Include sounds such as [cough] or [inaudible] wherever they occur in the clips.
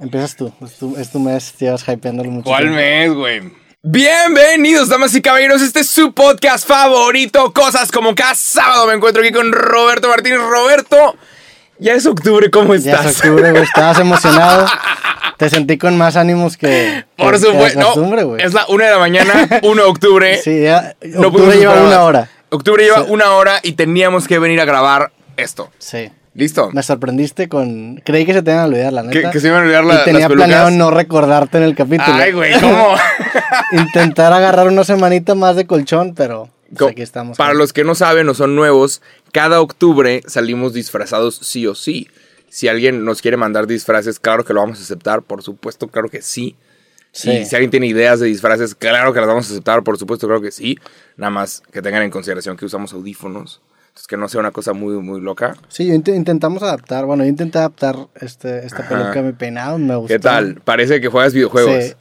Empiezas tú. Es tu, es tu mes, llevas hypeándolo mucho. ¿Cuál tiempo. mes, güey? Bienvenidos, damas y caballeros. Este es su podcast favorito. Cosas como cada sábado me encuentro aquí con Roberto Martínez. Roberto, ya es octubre, ¿cómo Ya estás? es octubre, güey. Estabas emocionado. [laughs] Te sentí con más ánimos que. Por supuesto. No, es la una de la mañana, [laughs] 1 de octubre. Sí, ya. No octubre pudimos lleva una hora. Octubre lleva Sí. una hora y teníamos que venir a grabar esto. Sí. ¿Listo? Me sorprendiste con. Creí que se te iban a olvidar, la Que, neta. que se iban a olvidar la- y tenía las planeado no recordarte en el capítulo. Ay, güey, ¿cómo? [laughs] Intentar agarrar una semanita más de colchón, pero pues, aquí estamos. Para los que no saben o son nuevos, cada octubre salimos disfrazados sí o sí. Si alguien nos quiere mandar disfraces, claro que lo vamos a aceptar, por supuesto, claro que sí. Sí. Y si alguien tiene ideas de disfraces, claro que las vamos a aceptar, por supuesto, claro que sí. Nada más que tengan en consideración que usamos audífonos. Entonces, que no sea una cosa muy, muy loca. Sí, yo int- intentamos adaptar. Bueno, yo intenté adaptar este, esta Ajá. peluca mi peinado. Me gustó. ¿Qué tal? Parece que juegas videojuegos. Sí.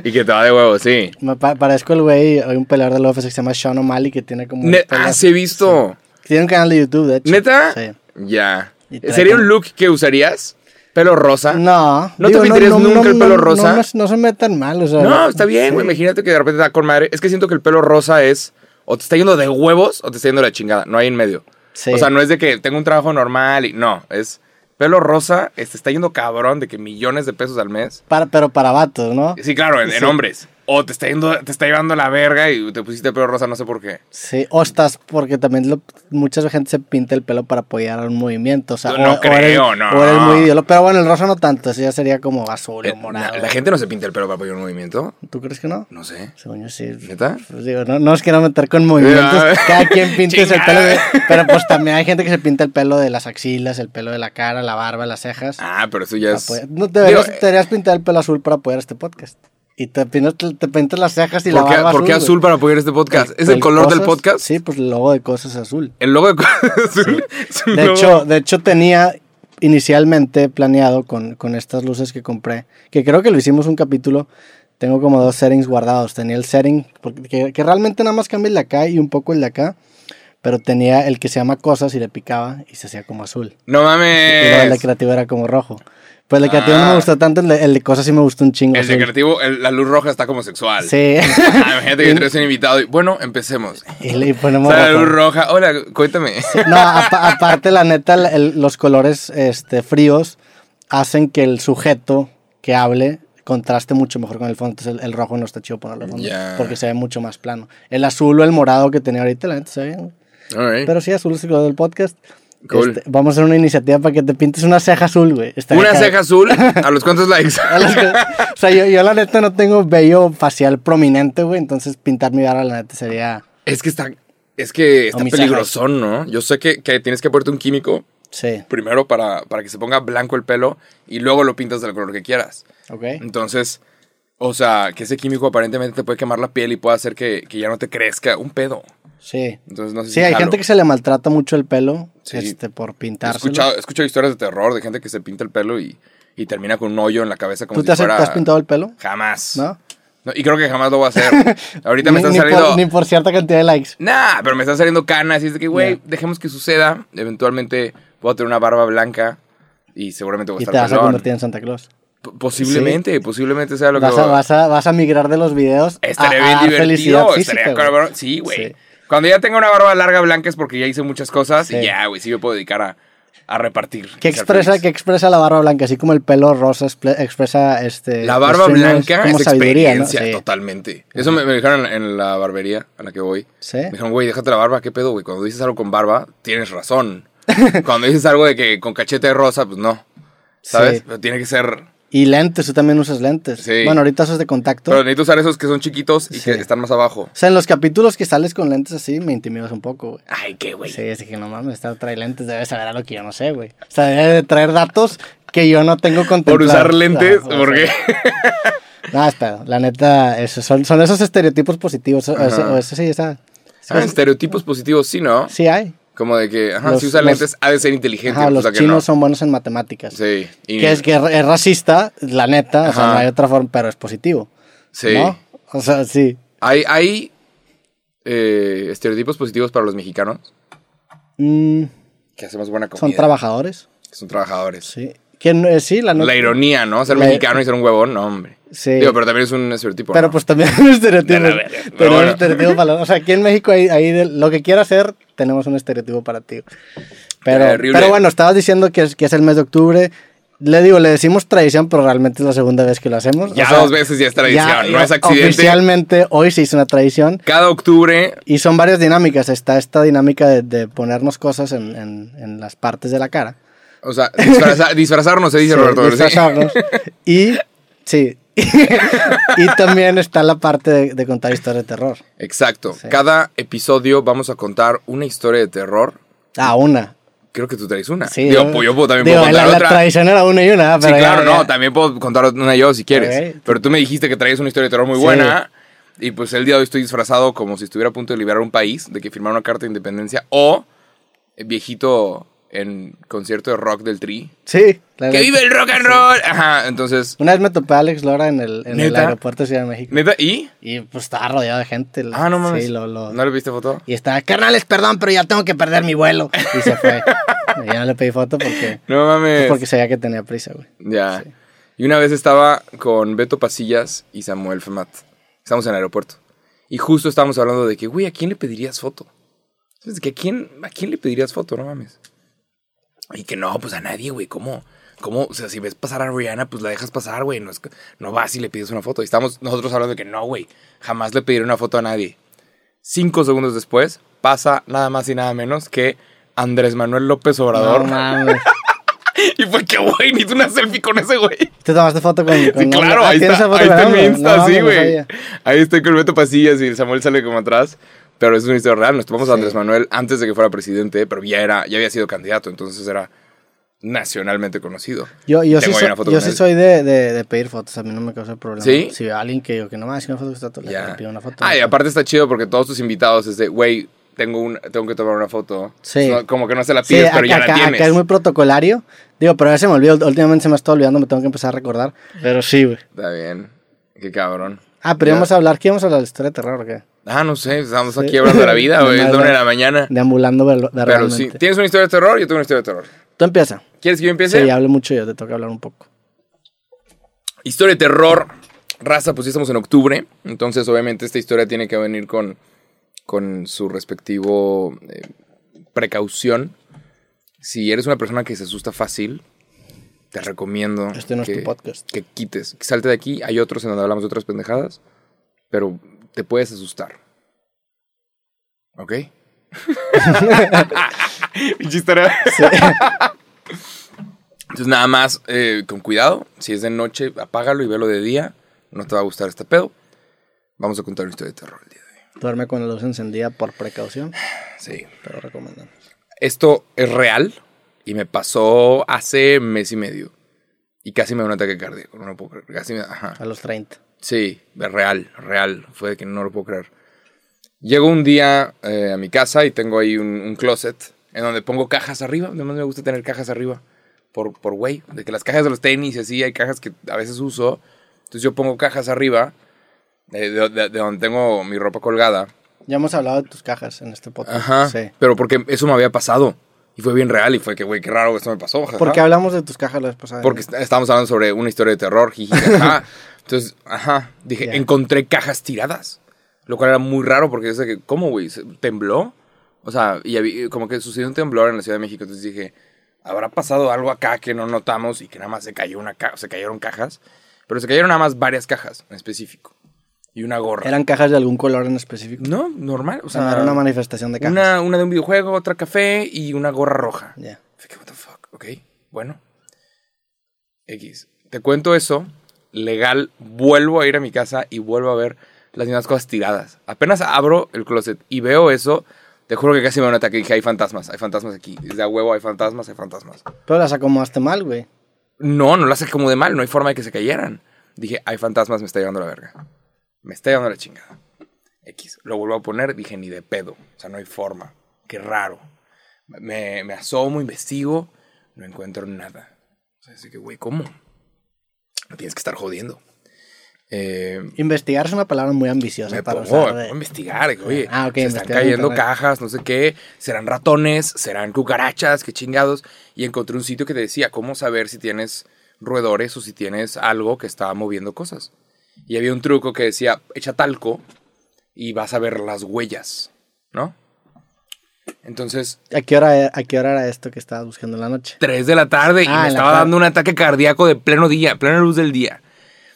[laughs] y que te va de huevo, sí. Me pa- parezco el güey. Hay un peleador de UFC que se llama Sean O'Malley que tiene como. Ne- ah, sí he visto. Tiene un canal de YouTube, de hecho. ¿Neta? Sí. Ya. ¿Sería un look que usarías? ¿Pelo rosa? No. ¿No te pintarías nunca el pelo rosa? No, se me tan mal, o sea. No, está bien, güey. Imagínate que de repente está con madre. Es que siento que el pelo rosa es o te está yendo de huevos o te está yendo de la chingada. No hay en medio. Sí. O sea, no es de que tengo un trabajo normal y no, es pelo rosa, está yendo cabrón de que millones de pesos al mes. Para, pero para vatos, ¿no? Sí, claro, en, en Sí. hombres. O te está yendo, te está llevando la verga y te pusiste pelo rosa, no sé por qué. Sí, o estás, porque también lo- mucha gente se pinta el pelo para apoyar a un movimiento, o sea, No, o, o eres- creo, no. o eres muy idiota, pero bueno, el rosa no tanto, eso ya sería como azul Eh, o morado. la, la gente no se pinta el pelo para apoyar un movimiento. ¿Tú crees que no? No sé. Según yo sí. ¿Neta? Pues digo, no, no os quiero meter con movimientos, [laughs] cada quien pinta el pelo, de- pero pues también hay gente que se pinta el pelo de las axilas, el pelo de la cara, la barba, las cejas. Ah, pero eso ya es. Apoya- No, deberías, Digo, eh, deberías pintar el pelo azul para apoyar este podcast. Y te pintas, te pintas las cejas y la ¿Por qué, barba por qué güey. azul para apoyar este podcast? ¿Es el, El color del Cosas- podcast? Sí, pues el logo de cosas es azul. El logo de [laughs] azul. es un De logo- hecho, de hecho tenía inicialmente planeado con, con estas luces que compré, que creo que lo hicimos un capítulo, tengo como dos settings guardados. Tenía el setting, porque, que, que realmente nada más cambia el de acá y un poco el de acá, pero tenía el que se llama cosas y le picaba y se hacía como azul. No Y luego el de mames. creativo era como rojo. Pues el de creativo no Ah. me gustó tanto, el de, el de cosas sí me gustó un chingo. El azul. creativo, el- la luz roja está como sexual. Sí. [laughs] Ah, imagínate que [laughs] traes un invitado y bueno, empecemos. y le ponemos Sale la rojo. luz roja. Hola, cuéntame. No, [laughs] apa- aparte, la neta, el- los colores este, fríos hacen que el sujeto que hable contraste mucho mejor con el fondo. Entonces, el, el rojo no está chido ponerlo de fondo. Ya. Porque se ve mucho más plano. El azul o el morado que tenía ahorita, la neta se ve right. Pero sí, azul es el color del podcast. Cool. Este, vamos a hacer una iniciativa para que te pintes una ceja azul, güey. Estaría Una ceja azul. ¿A los cuantos [laughs] likes? Que- o sea, yo, yo la neta no tengo vello facial prominente, güey. Entonces, pintar mi barba, la neta, sería... Es que está. Es que está peligrosón, ¿no? Yo sé que, que tienes que ponerte un químico Sí, primero para, para que se ponga blanco el pelo y luego lo pintas del color que quieras. ok. Entonces, o sea, que ese químico aparentemente te puede quemar la piel y puede hacer que, que ya no te crezca un pedo. Sí. Entonces, no sé Sí, si hay jalo. gente que se le maltrata mucho el pelo Sí. este, por He pintarse. escuchado, he escuchado historias de terror de gente que se pinta el pelo y, y termina con un hoyo en la cabeza como ¿Tú si te has, fuera... te has pintado el pelo? Jamás. ¿No? No, y creo que jamás lo voy a hacer. [laughs] Ahorita me están ni, saliendo... por, ni por cierta cantidad de likes. Nah, pero me están saliendo canas y es de que, güey, dejemos que suceda. Eventualmente voy a tener una barba blanca y seguramente voy a Y te estar vas a convertir en Santa Claus. P- Posiblemente, posiblemente sea lo que... Vas a, vas, a, vas a migrar de los videos Estaría a, bien divertido. física, estaría cabrón. Sí, güey. Sí. Cuando ya tenga una barba larga blanca es porque ya hice muchas cosas Sí. y ya, güey, sí me puedo dedicar a, a repartir. ¿Qué expresa. ¿Qué expresa la barba blanca? Así como el pelo rosa expresa este. La barba blanca como es sabiduría, ¿no? experiencia, Sí. totalmente. Eso me, me dijeron en, en la barbería a la que voy. Sí. Me dijeron, güey, déjate la barba, ¿qué pedo, güey? Cuando dices algo con barba, tienes razón. [laughs] Cuando dices algo de que con cachete de rosa, pues no. ¿Sabes? Sí. Pero tiene que ser... Y lentes, tú también usas lentes. Sí. Bueno, ahorita usas de contacto. Pero necesito usar esos que son chiquitos y Sí. que están más abajo. O sea, en los capítulos que sales con lentes así, me intimidas un poco, güey. Ay, qué güey. Sí, así que no mames, esta trae lentes, debe saber algo que yo no sé, güey. O sea, debe de traer datos que yo no tengo contemplado. Por usar lentes, Ah, ¿por qué? No, espera, la neta, eso, son, son esos estereotipos positivos. O o ese sí, esa, Ah, estereotipos positivos, sí, ¿no? sí hay. Como de que, ajá, Los- si usa los- lentes, ha de ser inteligente. Ajá, o los chinos no. son buenos en matemáticas. Sí. y- Que es que es racista, la neta, o sea, Ajá. no hay otra forma, pero es positivo. Sí. ¿No? O sea, sí. Hay, hay eh, estereotipos positivos para los mexicanos Mm, que hacemos buena comida. son trabajadores, que son trabajadores. sí. Eh, sí, la. La ironía, ¿no? Ser La- mexicano y ser un huevón, no, hombre. Sí. Digo, pero también es un estereotipo. Pero ¿no? pues también es un estereotipo. Pero bueno. un estereotipo para O sea, aquí en México, ahí, ahí de- lo que quiera hacer, tenemos un estereotipo para ti. Pero, pero bueno, estabas diciendo que es, que es el mes de octubre. Le digo, le decimos tradición, pero realmente es la segunda vez que lo hacemos. Ya dos veces ya es tradición, no es accidente. Oficialmente hoy se hizo una tradición. Cada octubre, Y son varias dinámicas. Está esta dinámica de, de ponernos cosas en, en- en las partes de la cara. o sea, disfraza- [laughs] disfrazarnos, se dice Sí, Roberto. ¿sí? disfrazarnos. [laughs] Y, sí. [laughs] y también está la parte de, de contar historias de terror. Exacto. Sí. Cada episodio vamos a contar una historia de terror. Ah, una. Creo que tú traes una. Sí, digo, yo- pues yo puedo- también digo, puedo contar la, la otra. tradición era una y una, Sí, pero ya- claro, ya- no, también puedo contar una yo si quieres. Pero tú me dijiste que traías una historia de terror muy Sí. buena. Y pues el día de hoy estoy disfrazado como si estuviera a punto de liberar un país, de que firmara una carta de independencia. O eh, viejito en concierto de rock del Tri. Sí. la ¡Que vive el rock and roll! Ajá, entonces. Una vez me topé a Alex Lora en el, en el aeropuerto de Ciudad de México. ¿Neta? ¿Y? Y pues estaba rodeado de gente. Ah, no mames. Sí, lo, lo- ¿No le viste foto? Y estaba, carnales, perdón, pero ya tengo que perder mi vuelo. Y se fue. [laughs] y ya no le pedí foto porque, No mames. porque sabía que tenía prisa, güey. Ya. Y una vez estaba con Beto Pasillas y Samuel Femat. Estamos en el aeropuerto. Y justo estábamos hablando de que, güey, ¿a quién le pedirías foto? ¿Sabes? Que ¿a quién, ¿A quién le pedirías foto? No mames. Y que no, pues a nadie, güey. ¿Cómo? ¿Cómo? O sea, si ves pasar a Rihanna, pues la dejas pasar, güey. No, es no vas y le pides una foto. Y estamos nosotros hablando de que no, güey. Jamás le pediré una foto a nadie. Cinco segundos después, pasa nada más y nada menos que Andrés Manuel López Obrador. No mames. [laughs] y fue que, güey, necesito una selfie con ese güey. ¿Te tomaste foto con, con Sí, claro, Ah, ahí ¿tienes está, ahí en mi? Insta, No, sí, güey. ahí estoy con el Beto Pasillas y Samuel sale como atrás. Pero es una historia real. Nos tomamos a Sí. Andrés Manuel antes de que fuera presidente, pero ya era, ya había sido candidato, entonces era nacionalmente conocido. Yo, yo sí, Tengo una foto yo sí soy de, de, de pedir fotos, a mí no me causa problema. ¿Sí? Si a alguien que yo que no me hace una foto que está todo, le Ya. pido una foto. Ah, y aparte está chido porque todos tus invitados es de, güey, tengo, un, tengo que tomar una foto. Sí. No, como que no se la Sí, pides, acá, pero ya la acá- tienes. acá es muy protocolario. Digo, pero ya se me olvidó. Últimamente se me está olvidando, me tengo que empezar a recordar. Pero sí, güey. Está bien. Qué cabrón. Ah, pero Ya. íbamos a hablar, ¿qué íbamos a hablar la historia de terror o qué? Ah, no sé, estamos aquí hablando de la vida, [laughs] güey. Es la una de la mañana. Deambulando ver- Pero sí, ¿tienes una historia de terror? Yo tengo una historia de terror. Tú empieza. ¿Quieres que yo empiece? Sí, hablo mucho yo, te toca hablar un poco. Historia de terror. Raza, pues ya estamos en octubre. Entonces, obviamente, esta historia tiene que venir con, con su respectivo eh, precaución. Si eres una persona que se asusta fácil, te recomiendo Este no es que, tu podcast. que quites. Que salte de aquí. Hay otros en donde hablamos de otras pendejadas. Pero te puedes asustar. ¿Ok? [laughs] Pinche historia. Entonces, nada más eh, con cuidado. Si es de noche, apágalo y velo de día. No te va a gustar este pedo. Vamos a contar una historia de terror el día de hoy. Duerme con la luz encendida por precaución, Sí. pero recomendamos. Esto es real y me pasó hace mes y medio. Y casi me da un ataque cardíaco. No lo puedo creer. Casi me, ajá. A los 30. Sí, real, real. Fue de que no lo puedo creer. Llego un día eh, a mi casa y tengo ahí un, un closet en donde pongo cajas arriba. Además me gusta tener cajas arriba. Por, por güey. De que las cajas de los tenis y así, hay cajas que a veces uso. Entonces yo pongo cajas arriba. eh, de, de- de donde tengo mi ropa colgada. Ya hemos hablado de tus cajas en este podcast. Ajá. Sí. Pero porque eso me había pasado. Y fue bien real. Y fue que, güey, qué raro que esto me pasó. jaja. ¿Por qué hablamos de tus cajas la vez pasada? Porque est- estábamos hablando sobre una historia de terror, jiji. [laughs] Entonces, ajá, dije, encontré cajas tiradas. Lo cual era muy raro porque que, ¿cómo, güey? ¿Se- ¿Tembló? O sea, y había- como que sucedió un temblor en la Ciudad de México. Entonces dije, ¿habrá pasado algo acá que no notamos y que nada más se cayó una ca- se cayeron cajas? Pero se cayeron nada más varias cajas en específico. Y una gorra. ¿Eran cajas de algún color en específico? No, normal. O sea, sea, era una manifestación de cajas. una, una de un videojuego, otra café y una gorra roja. Ya. Que, what the fuck, ok, bueno. X. Te cuento eso, legal, vuelvo a ir a mi casa y vuelvo a ver las mismas cosas tiradas. Apenas abro el closet y veo eso, te juro que casi me da un ataque. Dije, hay fantasmas, hay fantasmas aquí. Es de a huevo, hay fantasmas, hay fantasmas. Pero las acomodaste mal, güey. No, no las hace como de mal, no hay forma de que se cayeran. Dije, hay fantasmas, me está llevando la verga. Me está llevando la chingada. X. Lo vuelvo a poner, dije, ni de pedo. O sea, no hay forma. Qué raro. Me, me asomo, investigo, no encuentro nada. O sea, así que, güey, ¿cómo? No tienes que estar jodiendo. Eh, Investigar es una palabra muy ambiciosa me para pongo usar de- investigar, oye, Ah, se están cayendo cajas, no sé qué, serán ratones, serán cucarachas, qué chingados. Y encontré un sitio que te decía cómo saber si tienes roedores o si tienes algo que está moviendo cosas. Y había un truco que decía, echa talco y vas a ver las huellas, ¿no? Entonces, ¿A qué, hora, ¿A qué hora era esto que estabas buscando en la noche? 3 de la tarde y Ah, me estaba dando un ataque cardíaco de pleno día, plena luz del día.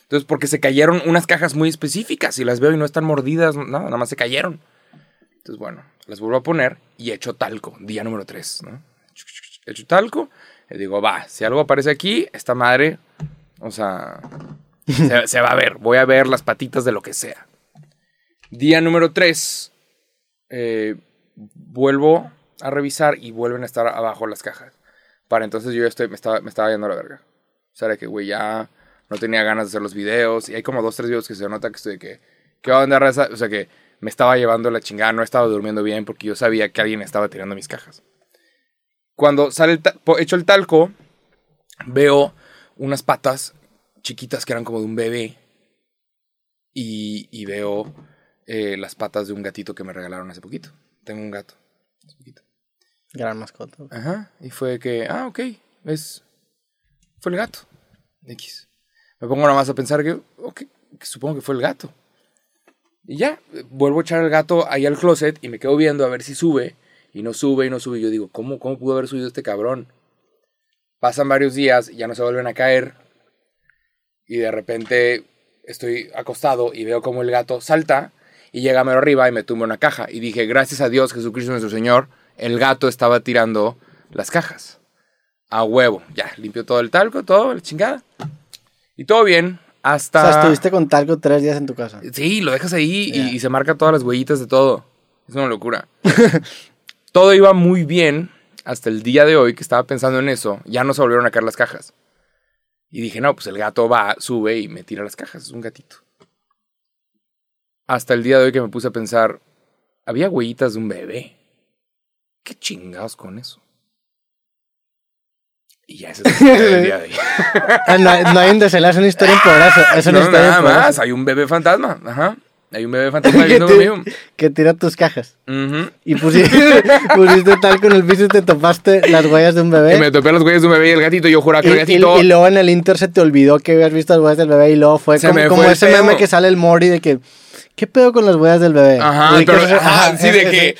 Entonces, porque se cayeron unas cajas muy específicas y las veo y no están mordidas, no, nada más se cayeron. Entonces, bueno, las vuelvo a poner y echo talco, día número 3, ¿no? Echo talco y digo, va, si algo aparece aquí, esta madre, o sea, [laughs] se, se va a ver, voy a ver las patitas de lo que sea. Día número 3, vuelvo a revisar y vuelven a estar abajo las cajas. Para entonces yo estoy, me estaba, me estaba yendo a la verga. O sea, de que, güey, ya no tenía ganas de hacer los videos. Y hay como dos, tres videos que se nota que estoy de que, ¿qué onda, raza? O sea, que me estaba llevando la chingada, no estaba durmiendo bien porque yo sabía que alguien estaba tirando mis cajas. Cuando sale el ta- po- echo el talco, veo unas patas chiquitas que eran como de un bebé. Y, y veo eh, las patas de un gatito que me regalaron hace poquito. Tengo un gato. Gran mascota. Ajá. Y fue que, ah, ok, es. Fue el gato. X. Me pongo nada más a pensar que, ok, que supongo que fue el gato. Y ya, vuelvo a echar el gato ahí al closet y me quedo viendo a ver si sube. Y no sube y no sube. Y yo digo, ¿cómo, cómo pudo haber subido este cabrón? Pasan varios días y ya no se vuelven a caer. Y de repente estoy acostado y veo como el gato salta y llega mero arriba y me tumba una caja. Y dije, gracias a Dios, Jesucristo nuestro Señor, el gato estaba tirando las cajas. A huevo. Ya, limpió todo el talco, todo, la chingada. Y todo bien O hasta... sea, estuviste con talco tres días en tu casa. Sí, lo dejas ahí y- y, se marca todas las huellitas de todo. Es una locura. [laughs] todo iba muy bien hasta el día de hoy que estaba pensando en eso. Ya no se volvieron a caer las cajas. Y dije, no, pues el gato va, sube y me tira las cajas. Es un gatito. Hasta el día de hoy que me puse a pensar, había huellitas de un bebé. ¿Qué chingados con eso? Y ya ese es el [laughs] día de hoy. Ah, no, hay- no hay un desenlace, es una historia en progreso. Es una No, historia nada en progreso. más. Hay un bebé fantasma. Ajá. Hay un bebé fantasma [laughs] ti- conmigo. que tira tus cajas. Ujú. Y pusiste, [laughs] pusiste talco en el piso y te topaste las huellas de un bebé. Y me topé las huellas de un bebé y el gatito. Y yo juraba que Y, el gatito. y luego en el Inter se te olvidó que habías visto las huellas del bebé y luego fue Se como, me fue ese pedo. meme que sale el Mori de que ¿qué pedo con las huellas del bebé? Ajá, pero- ajá, sí, de que-.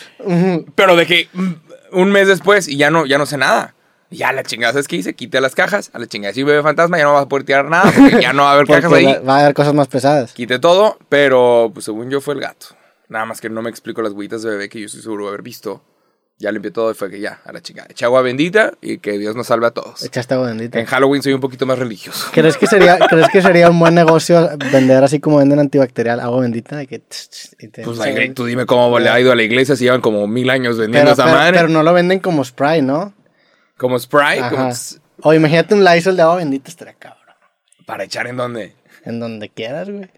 Pero de que un mes después y ya no, ya no sé nada. Ya la chingada, ¿sabes qué hice? Quité las cajas. A la chingada, si un bebé fantasma ya no vas a poder tirar nada porque ya no va a haber [laughs] cajas ahí. va- va a haber cosas más pesadas. Quité todo, pero pues según yo fue el gato. Nada más que no me explico las huellitas de bebé que yo estoy seguro de haber visto. Ya limpié todo y fue que ya, a la chingada. Eché agua bendita y que Dios nos salve a todos. Echaste agua bendita. En Halloween soy un poquito más religioso. ¿Crees que, sería, [laughs] ¿Crees que sería un buen negocio vender así como venden antibacterial agua bendita? De que, tss, tss, y te- Pues la tú dime cómo le ha ido a la iglesia si llevan como mil años vendiendo esa madre. pero no lo venden como spray, ¿no? como spray, como O imagínate un Lysol de agua bendita, estaría cabrón. para echar en donde. En donde quieras, güey.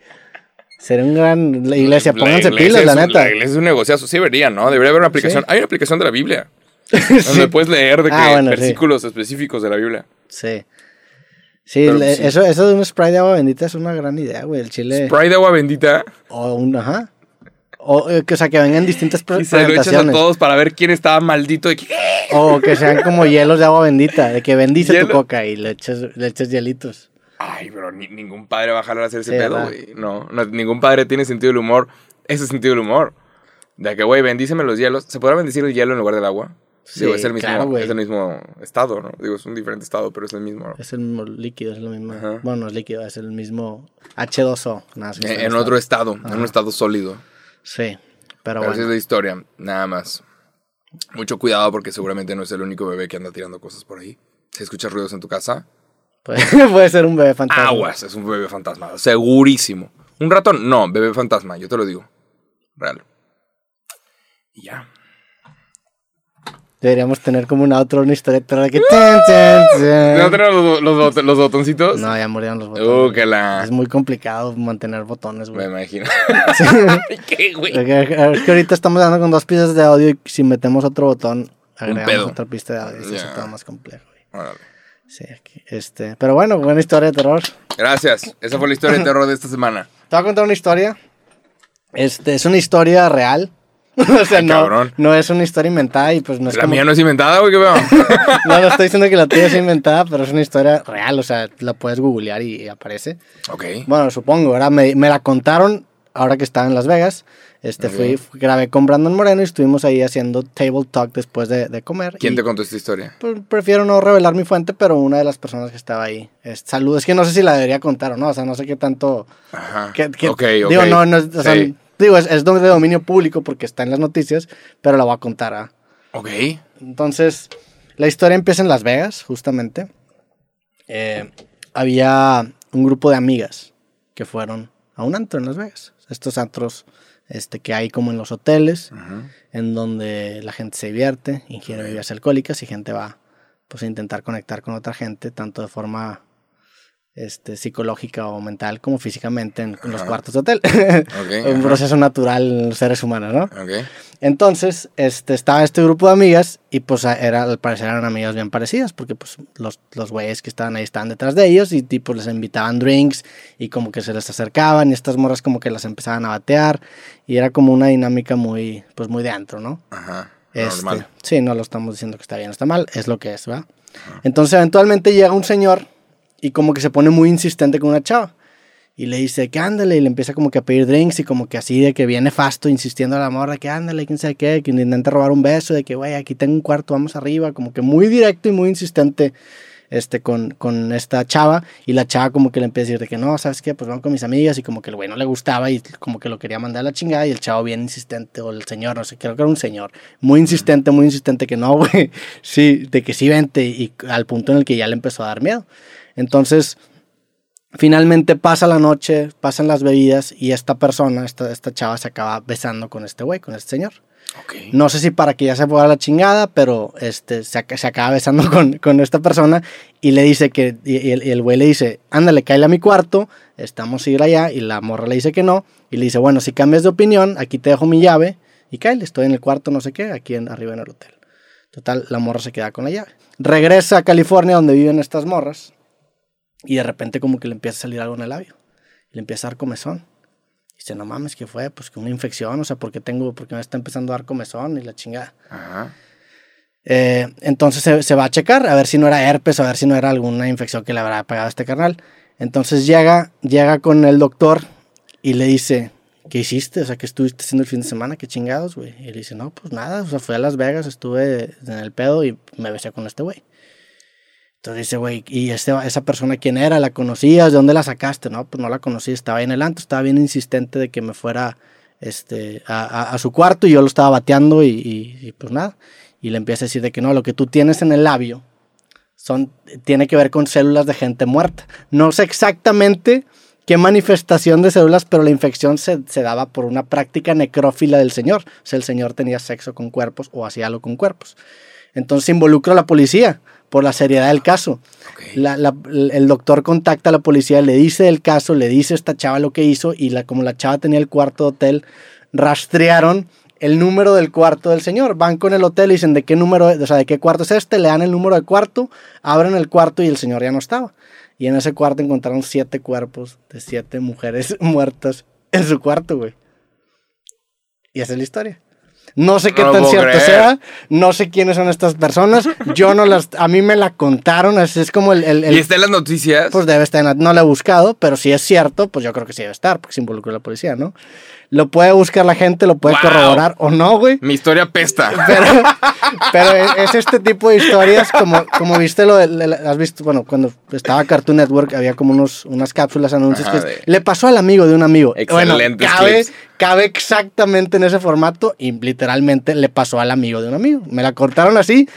Sería un gran... La iglesia, La pónganse iglesia pilas, la un- neta. La iglesia es un negociazo, sí debería, ¿no? Debería haber una aplicación. Sí. Hay una aplicación de la Biblia. [laughs] Donde puedes leer de que Ah, sí. versículos específicos de la Biblia. Sí. Sí, Pero, le- sí. Eso, eso de un spray de agua bendita es una gran idea, güey. El chile... Spray de agua bendita. O un... Ajá. O, eh, que, o sea, que vengan distintas [laughs] Y se lo echas a todos para ver quién estaba maldito. De que, O que sean como hielos de agua bendita. De que bendice Hielo. tu coca y le eches, le eches hielitos. Ay, pero ni- ningún padre va a jalar a hacer ese Sí, pedo, güey. No, no, ningún padre tiene sentido del humor. Ese sentido del humor. De que, güey, bendíceme los hielos. ¿Se podrá bendecir el hielo en lugar del agua? Sí, Digo, es el mismo, claro, es el mismo estado, ¿no? Digo, es un diferente estado, pero es el mismo. ¿no? Es el mismo líquido, es lo mismo. Ajá. Bueno, no es líquido, es el mismo H2O. Nada, sí, En, en otro estado, en un estado sólido. Sí, pero, Pero esa es bueno. la historia, nada más. Mucho cuidado porque seguramente no es el único bebé que anda tirando cosas por ahí. Si escuchas ruidos en tu casa, Puede, [laughs] puede ser un bebé fantasma. aguas, es un bebé fantasma, segurísimo. Un ratón, no, bebé fantasma, yo te lo digo. Real. Y ya. Deberíamos tener como una outro, una historia de que... ¿No tenemos los, los, bot- los botoncitos? No, ya murieron los botones. Uh, que la... Es muy complicado mantener botones, Me güey. imagino. [laughs] ¿Qué, güey? Es que es ahorita estamos dando con dos pistas de audio y si metemos otro botón, agregamos otra pista de audio. y Se hace Ya. todo más complejo, güey. Órale. Sí, aquí, este. Pero bueno, buena historia de terror. Gracias. Esa fue la historia de terror de esta semana. Te voy a contar una historia. Este, es una historia real. [laughs] o sea, no, Cabrón. no es una historia inventada y pues no es La como- mía no es inventada, güey, que veo. [laughs] No, no estoy diciendo que la tuya es inventada, pero es una historia real. O sea, la puedes googlear y, y aparece. ok. Bueno, supongo, ¿verdad? Me, me la contaron ahora que estaba en Las Vegas. Este, fui, fui- grabé con Brandon Moreno y estuvimos ahí haciendo table talk después de, de comer. ¿Quién y, te contó esta historia? prefiero no revelar mi fuente, pero una de las personas que estaba ahí. Es, salud, es que no sé si la debería contar o no, o sea, no sé qué tanto... Ajá. que- que-. Digo, no, no es, o sea, Sí. digo, es, es de dominio público porque está en las noticias, pero la voy a contar, ¿ah? Ok. Entonces, la historia empieza en Las Vegas, justamente. Eh, había un grupo de amigas que fueron a un antro en Las Vegas. Estos antros este, que hay como en los hoteles, en donde la gente se divierte, ingiere bebidas alcohólicas y gente va pues, a intentar conectar con otra gente, tanto de forma este, psicológica o mental como físicamente en, en los cuartos de hotel. Ok. [laughs] un ajá. proceso natural en los seres humanos, ¿no? Ok. Entonces, este, estaba este grupo de amigas y pues era, al parecer eran amigas bien parecidas porque pues los, los güeyes que estaban ahí estaban detrás de ellos y tipo les invitaban drinks y como que se les acercaban y estas morras como que las empezaban a batear y era como una dinámica muy, pues muy de antro, ¿no? Ajá. Este, Normal. sí, no lo estamos diciendo que está bien o está mal, es lo que es, ¿va? Entonces eventualmente llega un señor y como que se pone muy insistente con una chava. Y le dice que ándale, y le empieza como que a pedir drinks y como que así de que viene fasto insistiendo a la morra que ándale, quién sabe qué, que intenta robar un beso, de que güey, aquí tengo un cuarto, vamos arriba, como que muy directo y muy insistente este, con, con esta chava. Y la chava como que le empieza a decir de que no, ¿sabes qué? Pues vamos con mis amigas y como que el güey no le gustaba y como que lo quería mandar a la chingada y el chavo bien insistente, o el señor, no sé, creo que era un señor, muy insistente, muy insistente que no, [laughs] güey, sí, de que sí vente y al punto en el que ya le empezó a dar miedo. Entonces, finalmente pasa la noche, pasan las bebidas y esta persona, esta, esta chava se acaba besando con este güey, con este señor. Ok. No sé si para que ya se fuera a la chingada, pero este, se, ac- se acaba besando con, con esta persona y le dice que, y, y el güey le dice, ándale, cállale a mi cuarto, estamos a ir allá, y la morra le dice que no, y le dice, bueno, si cambias de opinión, aquí te dejo mi llave, y cállale, estoy en el cuarto, no sé qué, aquí en, arriba en el hotel. Total, la morra se queda con la llave. Regresa a California, donde viven estas morras, y de repente como que le empieza a salir algo en el labio, y le empieza a dar comezón. Dice, no mames, ¿qué fue? Pues que una infección, o sea, porque tengo, porque me está empezando a dar comezón y la chingada. Ajá. Eh, entonces se, se va a checar a ver si no era herpes, a ver si no era alguna infección que le habrá pegado a este carnal. Entonces llega, llega con el doctor y le dice, ¿qué hiciste? O sea, ¿qué estuviste haciendo el fin de semana? ¿Qué chingados, güey? Y le dice, no, pues nada, o sea, fui a Las Vegas, estuve en el pedo y me besé con este güey. Entonces dice, güey, ¿y este, esa persona quién era? ¿La conocías? ¿De dónde la sacaste? No, pues no la conocí, estaba en el antro, estaba bien insistente de que me fuera este, a, su cuarto y yo lo estaba bateando y, pues nada. Y le empieza a decir de que no, lo que tú tienes en el labio son, tiene que ver con células de gente muerta. No sé exactamente qué manifestación de células, pero la infección se, se daba por una práctica necrófila del señor. O sea, el señor tenía sexo con cuerpos o hacía algo con cuerpos. Entonces involucra a la policía por la seriedad del caso. Ok. La- la- el doctor contacta a la policía, le dice el caso, le dice a esta chava lo que hizo y la, como la chava tenía el cuarto de hotel, rastrearon el número del cuarto del señor. Van con el hotel y dicen de qué número, o sea, de qué cuarto es este, le dan el número de cuarto, abren el cuarto y el señor ya no estaba. Y en ese cuarto encontraron siete cuerpos de siete mujeres [laughs] muertas en su cuarto, güey. Y esa es la historia. No sé qué No tan cierto creer. sea, no sé quiénes son estas personas, yo no las, a mí me la contaron, así es como el, el- el- ¿Y está en las noticias? pues debe estar, en la- no lo he buscado, pero si es cierto, pues yo creo que sí debe estar, porque se involucró la policía, ¿no? Lo puede buscar la gente, lo puede Wow. corroborar o no, güey. Mi historia pesta. [laughs] Pero, pero es, es este tipo de historias, como, como viste lo de, has visto, bueno, cuando estaba Cartoon Network había como unos, unas cápsulas, anuncios Ajá, que de- le pasó al amigo de un amigo. Excelentes bueno, cabe, cabe exactamente en ese formato y literalmente le pasó al amigo de un amigo. Me la cortaron así.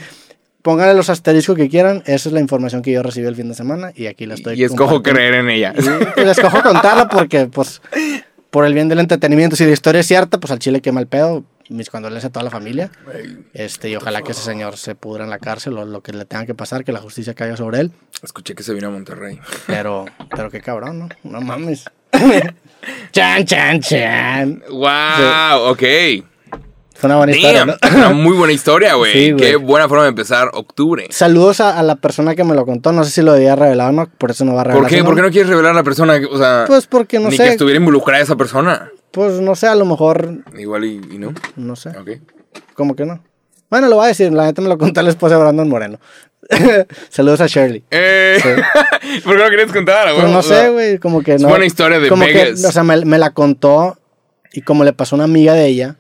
Pónganle los asteriscos que quieran. Esa es la información que yo recibí el fin de semana y aquí la estoy Y escojo creer en ella. Y, pues, escojo contarla porque, pues, [laughs] por el bien del entretenimiento, si la historia es cierta, pues al chile quema el pedo. Mis condolencias a toda la familia. Este, y ojalá que ese señor se pudra en la cárcel o lo que le tenga que pasar, que la justicia caiga sobre él. Escuché que se vino a Monterrey. Pero, [laughs] pero qué cabrón, ¿no? No mames. [laughs] chan, chan, chan. ¡Wow! Ok. Es una buena historia, una [laughs] muy buena historia, güey. Sí. Qué buena forma de empezar octubre. Saludos a, a la persona que me lo contó. No sé si lo había revelado o no, por eso no va a revelar. ¿Por qué? ¿Por qué no quieres revelar a la persona? O sea, Pues porque no ni sé. que estuviera involucrada esa persona. Pues no sé, a lo mejor. Igual y, y no. No sé. Ok. ¿Cómo que no? Bueno, lo voy a decir. La neta me lo contó la esposa de Brandon Moreno. [laughs] Saludos a Shirley. Eh, [laughs] ¿Por qué no querías contar? Pero güey? no sé, güey. Como que es no. buena historia de como que, Vegas. o sea, me, me la contó. Y como le pasó a una amiga de ella,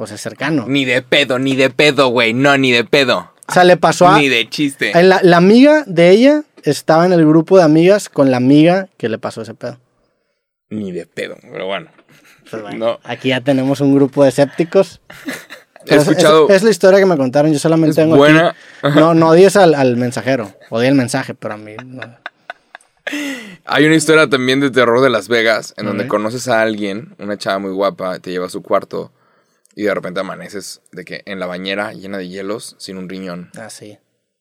pues es cercano. Ni de pedo, ni de pedo, güey. No, ni de pedo. O sea, le pasó a. Ni de chiste. a La, la amiga de ella estaba en el grupo de amigas con la amiga que le pasó ese pedo. Ni de pedo. Pero bueno. Pues bueno, No. Aquí ya tenemos un grupo de escépticos. He es- es- escuchado. Es, la historia que me contaron. Yo solamente tengo buena. aquí- No, no odies al, al mensajero. Odié el mensaje, pero a mí. no. Hay una historia también de terror de Las Vegas, en donde conoces a alguien, una chava muy guapa, te lleva a su cuarto y de repente amaneces de que en la bañera llena de hielos, sin un riñón, Ah, sí.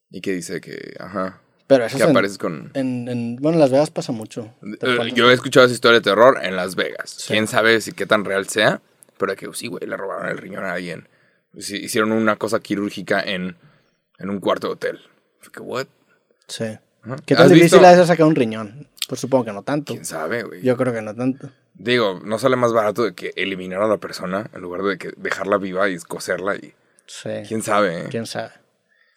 y que dice que, ajá, Pero eso que es en, apareces con... en, en- Bueno, en Las Vegas pasa mucho. Eh, Yo he escuchado esa historia de terror en Las Vegas. Sí. Quién sabe si qué tan real sea, pero que sí, güey, le robaron el riñón a alguien. Hicieron una cosa quirúrgica en, en un cuarto de hotel. Que, what? Sí. ¿Qué tan ¿Has difícil es sacar un riñón? Pues supongo que no tanto. ¿Quién sabe, güey? Yo creo que no tanto. Digo, no sale más barato de que eliminar a la persona en lugar de que dejarla viva y coserla y Sí. quién sabe, ¿eh? ¿Quién sabe?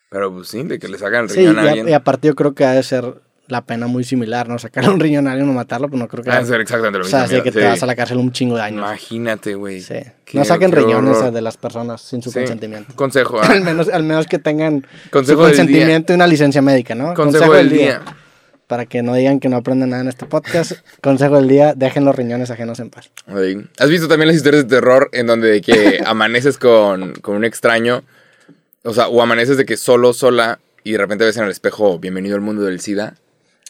Pero pues sí, de que le sacan el Sí, riñón y, a a- alguien. y aparte yo creo que ha de ser la pena muy similar, ¿no? Sacar un riñón a alguien o matarlo, pues no creo que... Va a ser exactamente lo o mismo. sea, sí mira, que te vas a la cárcel un chingo de años. Imagínate, güey. Sí. Qué- No saquen riñones horror. de las personas sin su Sí. consentimiento. Consejo, [laughs] ¿ah? al, menos, al menos que tengan Consejo su consentimiento y una licencia médica, ¿no? Consejo del día. Para que no digan que no aprenden nada en este podcast. [laughs] Consejo del día, dejen los riñones ajenos en paz. ¿Has visto también las historias de terror en donde de que [laughs] amaneces con, con un extraño? O sea, o amaneces de que solo, sola, y de repente ves en el espejo, bienvenido al mundo del SIDA.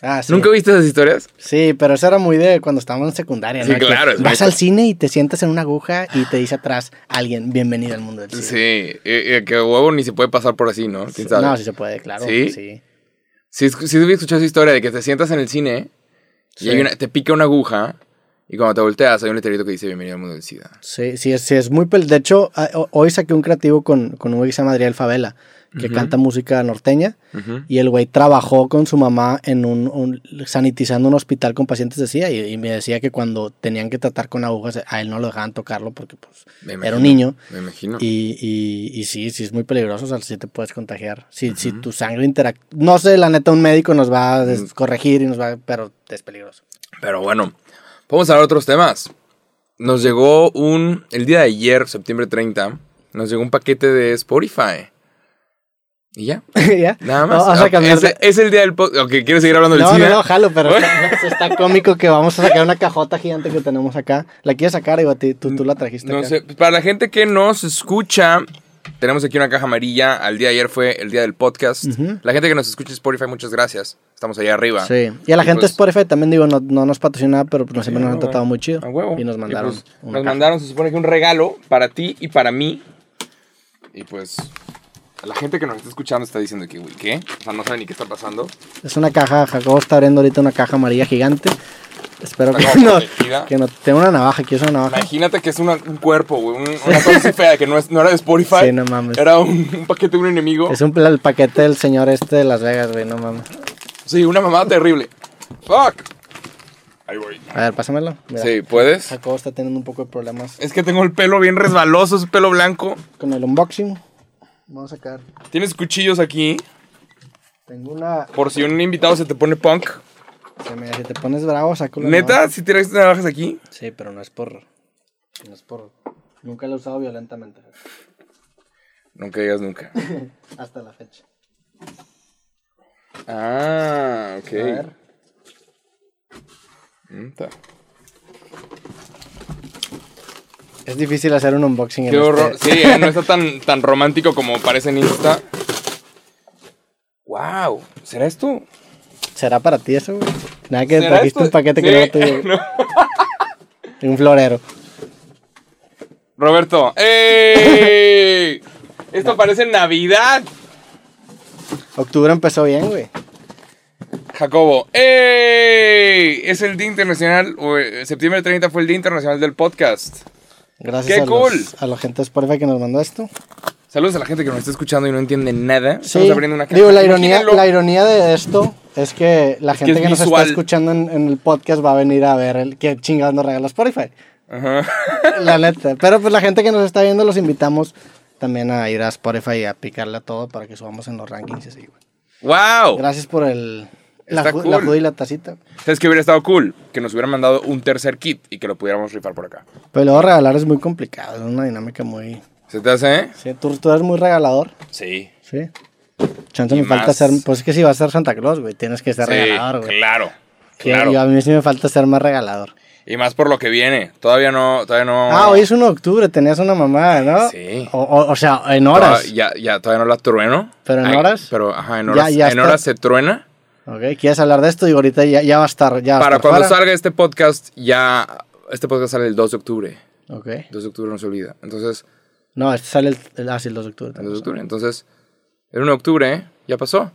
Ah, sí. ¿Nunca viste esas historias? Sí, pero eso era muy de cuando estábamos en secundaria, Sí, claro, es Vas muy- al cine y te sientas en una aguja y te dice atrás alguien, bienvenido al mundo del Sí, cine. eh, eh, que huevo ni se puede pasar por así, ¿no? ¿Quién sabe? No, sí se puede, claro. ¿Sí? Sí. Si, si hubiera escuchado esa historia de que te sientas en el cine y Sí. hay una- te pica una aguja y cuando te volteas hay un letrerito que dice bienvenido al mundo del SIDA. Sí, sí, es, sí, es muy... De hecho, a- ho- hoy saqué un creativo con, con un güey que se llama Adriel Favela, que canta música norteña. Y el güey trabajó con su mamá en un, un- sanitizando un hospital con pacientes de SIDA. Y, y me decía que cuando tenían que tratar con agujas, a él no lo dejaban tocarlo porque pues Me era un niño. Me imagino. Y, y, y sí, sí es muy peligroso, o sea, sí te puedes contagiar. Si, si tu sangre interactúa... No sé, la neta, un médico nos va a des- corregir y nos va... Pero es peligroso. Pero bueno, vamos a hablar de otros temas. Nos llegó un, el día de ayer, septiembre 30, nos llegó un paquete de Spotify. ¿Y ya? [laughs] ¿Ya? Nada más. Vamos a Ok, cambiar es, de- es el día del podcast. ¿Quieres seguir hablando del No, cine? no, no, jalo, pero [laughs] está, está cómico que vamos a sacar una cajota gigante que tenemos acá. ¿La quieres sacar, Iba? Tú, tú la trajiste No acá. sé, para la gente que nos escucha, tenemos aquí una caja amarilla. Al día de ayer fue el día del podcast. La gente que nos escucha Spotify, muchas gracias. Estamos allá arriba. Sí. Y a la Y gente de pues- Spotify también, digo, no, no nos patrocina, pero pues, siempre nos han tratado muy chido. A huevo. Y nos mandaron pues, nos caja. mandaron, se supone que un regalo para ti y para mí. Y pues, la gente que nos está escuchando está diciendo que, güey, ¿qué? O sea, no sabe ni qué está pasando. Es una caja, Jacobo está abriendo ahorita una caja amarilla gigante. Espero que no, que no. Tengo una navaja, ¿quieres una navaja? Imagínate que es una- un cuerpo, güey. un- una cosa así fea que no, es, no era de Spotify. Sí, no mames. Era un, un paquete de un enemigo. Es un, el paquete del señor este de Las Vegas, güey, no mames. Sí, una mamada terrible. Fuck. Ahí voy. A ver, pásamelo. Mira, Sí, ¿puedes? Jacobo está teniendo un poco de problemas Es que tengo el pelo bien resbaloso, es pelo blanco. con el unboxing. Vamos a sacar. Tienes cuchillos aquí. Tengo una. Por si un invitado se te pone punk. Se me- si te pones bravo, saco la ¿Neta? navaja. ¿Si tienes navajas aquí? Sí, pero no es por. No es por. Nunca lo he usado violentamente. Nunca digas nunca. [laughs] Hasta la fecha. Ah, ok. A ver. Es difícil hacer un unboxing Qué en horror. este- Sí, eh, no está tan, [laughs] tan romántico como parece en Insta. Wow, ¿será esto? ¿Será para ti eso, güey? Nada que ¿Será trajiste un paquete que Sí, no tuyo. [laughs] [laughs] Un florero. Roberto. ¡Ey! Esto parece Navidad. Octubre empezó bien, güey. Jacobo. ¡Ey! Es el Día Internacional, o, eh, septiembre 30 fue el Día Internacional del Podcast. Gracias ¡Qué a, cool! los- a la gente de Spotify que nos mandó esto. Saludos a la gente que nos está escuchando y no entiende nada. Sí, Estamos abriendo una caja. digo, la ironía, la ironía de esto es que la Es que gente es que, nos está escuchando en, en el podcast va a venir a ver el que chingados nos regala Spotify. Ajá. [laughs] La neta. Pero pues la gente que nos está viendo los invitamos también a ir a Spotify y a picarle a todo para que subamos en los rankings y así, güey. ¡Wow! Gracias por el la, cool. la y la tacita. ¿Sabes qué hubiera estado cool? Que nos hubieran mandado un tercer kit y que lo pudiéramos rifar por acá. Pero luego regalar es muy complicado, es una dinámica muy... ¿Se te hace? eh? Sí, ¿tú, tú eres muy regalador, Sí. sí. Chance me falta ser, pues es que si vas a ser Santa Claus, güey, tienes que ser Sí, regalador, güey. claro. Que Claro. yo- a mí sí me falta ser más regalador. Y más por lo que viene. Todavía no, todavía no. Ah, hoy es 1 de octubre, tenías una mamada, ¿no? Sí. O, o- o sea, en Toda- horas. ya, ya, todavía no la trueno. ¿Pero en Ay, horas? Pero, ajá, en Ya- horas. ya en está. horas se truena. Ok, ¿quieres hablar de esto? Digo, ahorita ya, ya va a estar. Ya Para estar cuando fuera. salga este podcast, ya. Este podcast sale el 2 de octubre. Ok. 2 de octubre no se olvida. Entonces, No, este sale el, el, ah, sí, el 2 de octubre. el 2 de octubre. Entonces, el 1 de octubre, ¿eh? Ya pasó.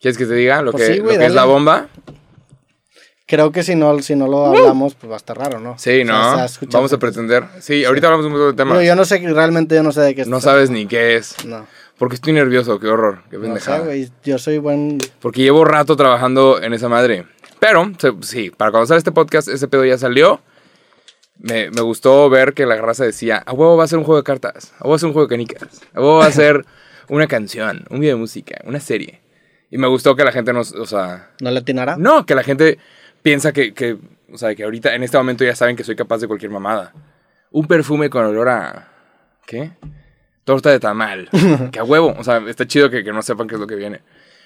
¿Quieres que te diga lo, Pues que, sí, lo que es la bomba? Creo que si no, si no lo hablamos, pues va a estar raro, ¿no? Sí, O sea, ¿no? Vamos a pretender. Sí, ahorita hablamos un poco de temas. Digo, yo no sé, realmente yo no sé de qué No está- sabes ni qué es. No, Porque estoy nervioso, qué horror, qué no sé, pendejada. güey. Yo soy buen. Porque llevo rato trabajando en esa madre. Pero, sí, para sale este podcast, ese pedo ya salió. Me, me gustó ver que la raza decía, a huevo va a ser un juego de cartas, a huevo va a ser un juego de canicas, a huevo va a ser una canción, un video de música, una serie. Y me gustó que la gente nos, o sea, ¿No le atinará? no, que la gente piensa que, que, o sea, que ahorita, en este momento ya saben que soy capaz de cualquier mamada. Un perfume con olor a, ¿qué? Torta de tamal. [laughs] que a huevo, o sea, está chido que, que no sepan qué es lo que viene.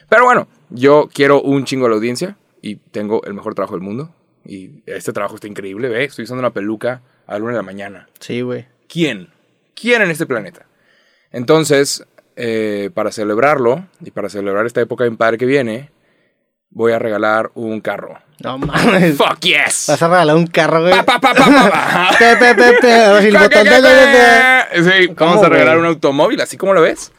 Pero bueno, yo quiero un chingo a la audiencia y tengo el mejor trabajo del mundo. Y este trabajo está increíble, ve, estoy usando una peluca a la una de la mañana. Sí, güey. ¿Quién? ¿Quién en este planeta? Entonces, eh, para celebrarlo y para celebrar esta época padre que viene, voy a regalar un carro. No mames. ¡Fuck yes! Vas a regalar un carro, güey. Pa, pa, pa, pa, [laughs] [laughs] sí, el botón de- de- de- de- Sí, ¿Cómo, vamos a regalar un automóvil, así como lo ves.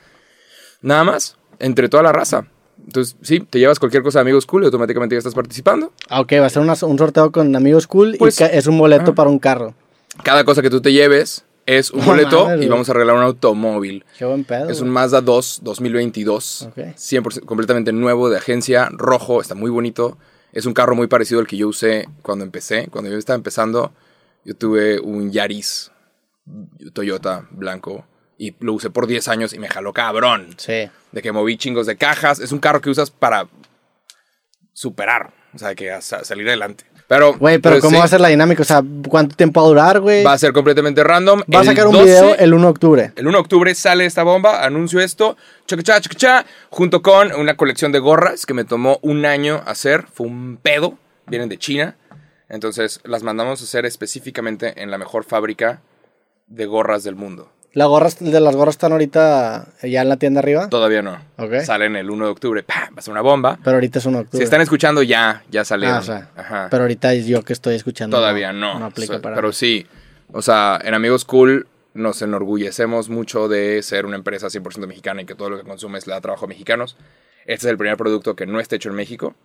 Nada más, entre toda la raza. Entonces, sí, te llevas cualquier cosa de Amigos Cool y automáticamente ya estás participando. Ah, ok, va a ser una- un sorteo con amigos cool Pues, y es un boleto ah. para un carro. Cada cosa que tú te lleves es un [laughs] boleto y vamos a regalar un automóvil. Qué buen pedo. Es un. Mazda 2 2022. Ok. 100% completamente nuevo de agencia, rojo, está muy bonito. Es un carro muy parecido al que yo usé cuando empecé. Cuando yo estaba empezando, yo tuve un Yaris Toyota blanco y lo usé por 10 años y me jaló cabrón. Sí. De que moví chingos de cajas. Es un carro que usas para superar, o sea, que salir adelante. Pero, Güey, pero pues, ¿cómo sí, va a ser la dinámica? O sea, ¿cuánto tiempo va a durar, güey? Va a ser completamente random. Va a sacar un 12 video el 1 de octubre. el 1 de octubre sale esta bomba, anuncio esto, chacacha, chacacha, junto con una colección de gorras que me tomó un año hacer. Fue un pedo, vienen de China. Entonces las mandamos a hacer específicamente en la mejor fábrica de gorras del mundo. ¿Las gorras, de las gorras están ahorita ya en la tienda arriba? Todavía no. Ok. Salen el 1 de octubre, ¡pah! va a ser una bomba. Pero ahorita es 1 de octubre. Si están escuchando ya, ya salieron. Ah, o sea, Ajá. pero ahorita es yo que estoy escuchando. Todavía no. No aplica O sea, para Pero mí. sí. O sea, en Amigos Cool nos enorgullecemos mucho de ser una empresa 100% mexicana y que todo lo que consumes le da trabajo a mexicanos. Este es el primer producto que no está hecho en México.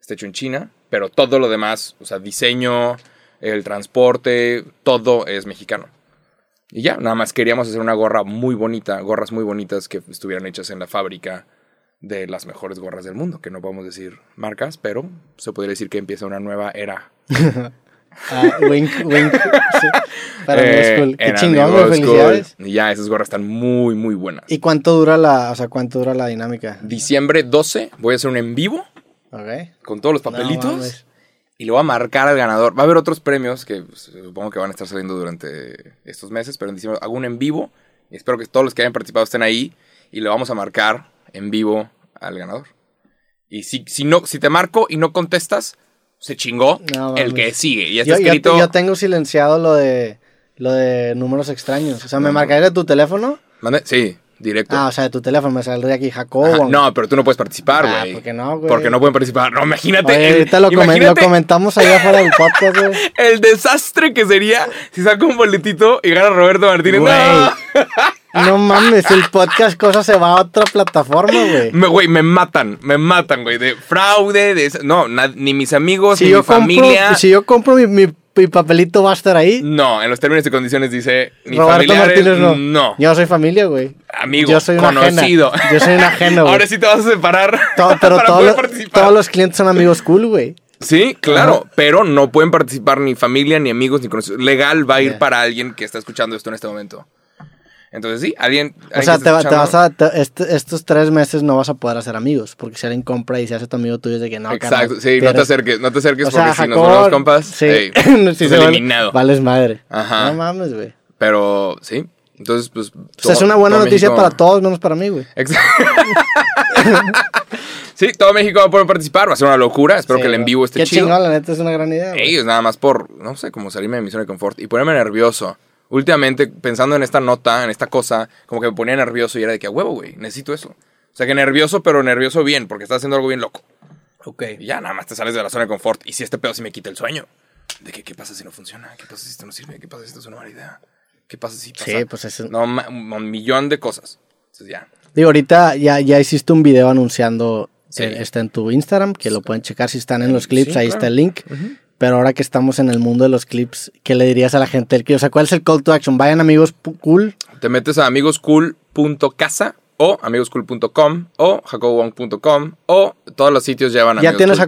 Está hecho en China. Pero todo lo demás, o sea, diseño, el transporte, todo es mexicano. Y ya, nada más queríamos hacer una gorra muy bonita, gorras muy bonitas que estuvieran hechas en la fábrica de las mejores gorras del mundo, que no podemos decir marcas, pero se podría decir que empieza una nueva era [laughs] Ah, wink, wink. sí. Para Eh, Cool. Qué chingón, güey. Felicidades. Y ya, esas gorras están muy, muy buenas. ¿Y cuánto dura la, o sea, cuánto dura la dinámica? Diciembre 12 voy a hacer un en vivo Ok. con todos los No papelitos mames. Y lo voy a marcar al ganador. Va a haber otros premios que pues, supongo que van a estar saliendo durante estos meses, pero en diciembre hago un en vivo y espero que todos los que hayan participado estén ahí y lo vamos a marcar en vivo al ganador. Y si, si, no, si te marco y no contestas, se chingó No el que sigue. Ya Yo, está yo- escrito. yo tengo silenciado lo de lo de números extraños. O sea, ¿me marcaría de tu teléfono? Mande- Sí, directo. Ah, o sea, de tu teléfono me saldría aquí Jacobo. No, pero tú no puedes participar, Ah, güey. ¿por qué no, güey? Porque no pueden participar. No, imagínate. Oye, el- ahorita lo, comen- lo imagínate comentamos allá afuera del podcast, güey. [laughs] el desastre que sería si saca un boletito y gana Roberto Martínez. Güey. No. [laughs] No mames, el podcast cosa se va a otra plataforma, güey. Me, güey, me matan, me matan, güey. De fraude, de... No, na- ni mis amigos, Si ni yo, mi compro, familia. si yo compro mi, mi mi papelito va a estar ahí. No, en los términos y condiciones dice ni Roberto Martínez no. no. Yo soy familia, güey. Amigo, Yo soy una conocido. ajena. Yo soy una ajena, [laughs] güey. Ahora sí te vas a separar Todo- pero [laughs] para todos poder participar. todos los clientes son amigos cool, güey. Sí, claro, Ajá. pero no pueden participar ni familia, ni amigos, ni conocidos. Legal va a ir para alguien que está escuchando esto en este momento. Entonces sí, alguien... O sea, te, vas a, te- este- estos tres meses no vas a poder hacer amigos, porque si alguien compra y se hace tu amigo tuyo es de que no, Exacto, carnal, sí, no te acerques, no te acerques O sea, porque si nos Jacob, volvemos compas, sí, hey, [laughs] sí se vale- eliminado. vales madre. Ajá. No mames, güey. Pero sí, entonces pues... O sea, es una buena noticia para todos, menos para mí, güey. Ex- [laughs] sí, todo México va a poder participar, va a ser una locura, espero Sí, que el en vivo esté Qué chido. chingón, la neta, es una gran idea. Ellos nada más por, no sé, como salirme de mi zona de confort y ponerme nervioso. Últimamente, pensando en esta nota, en esta cosa, como que me ponía nervioso y era de que a huevo, güey, necesito eso. O sea, que nervioso, pero nervioso bien, porque estás haciendo algo bien loco. Ok. Y ya nada más te sales de la zona de confort. Y si este pedo sí me quita el sueño. De que, ¿qué pasa si no funciona? ¿Qué pasa si esto no sirve? ¿Qué pasa si esto es una mala idea? ¿Qué pasa si pasa? Sí, pues es... No, un millón de cosas. Entonces ya. Digo, ahorita ya, ya hiciste un video anunciando, Sí. eh, está en tu Instagram, que lo pueden checar si están en los clips, Sí, ahí claro. está el link. Pero ahora que estamos en el mundo de los clips, ¿qué le dirías a la gente? O sea, ¿cuál es el call to action? Vayan amigos cool. Te metes a amigoscool.casa o amigoscool.com o jacobwong.com o todos los sitios llevan Ya Amigos tienes.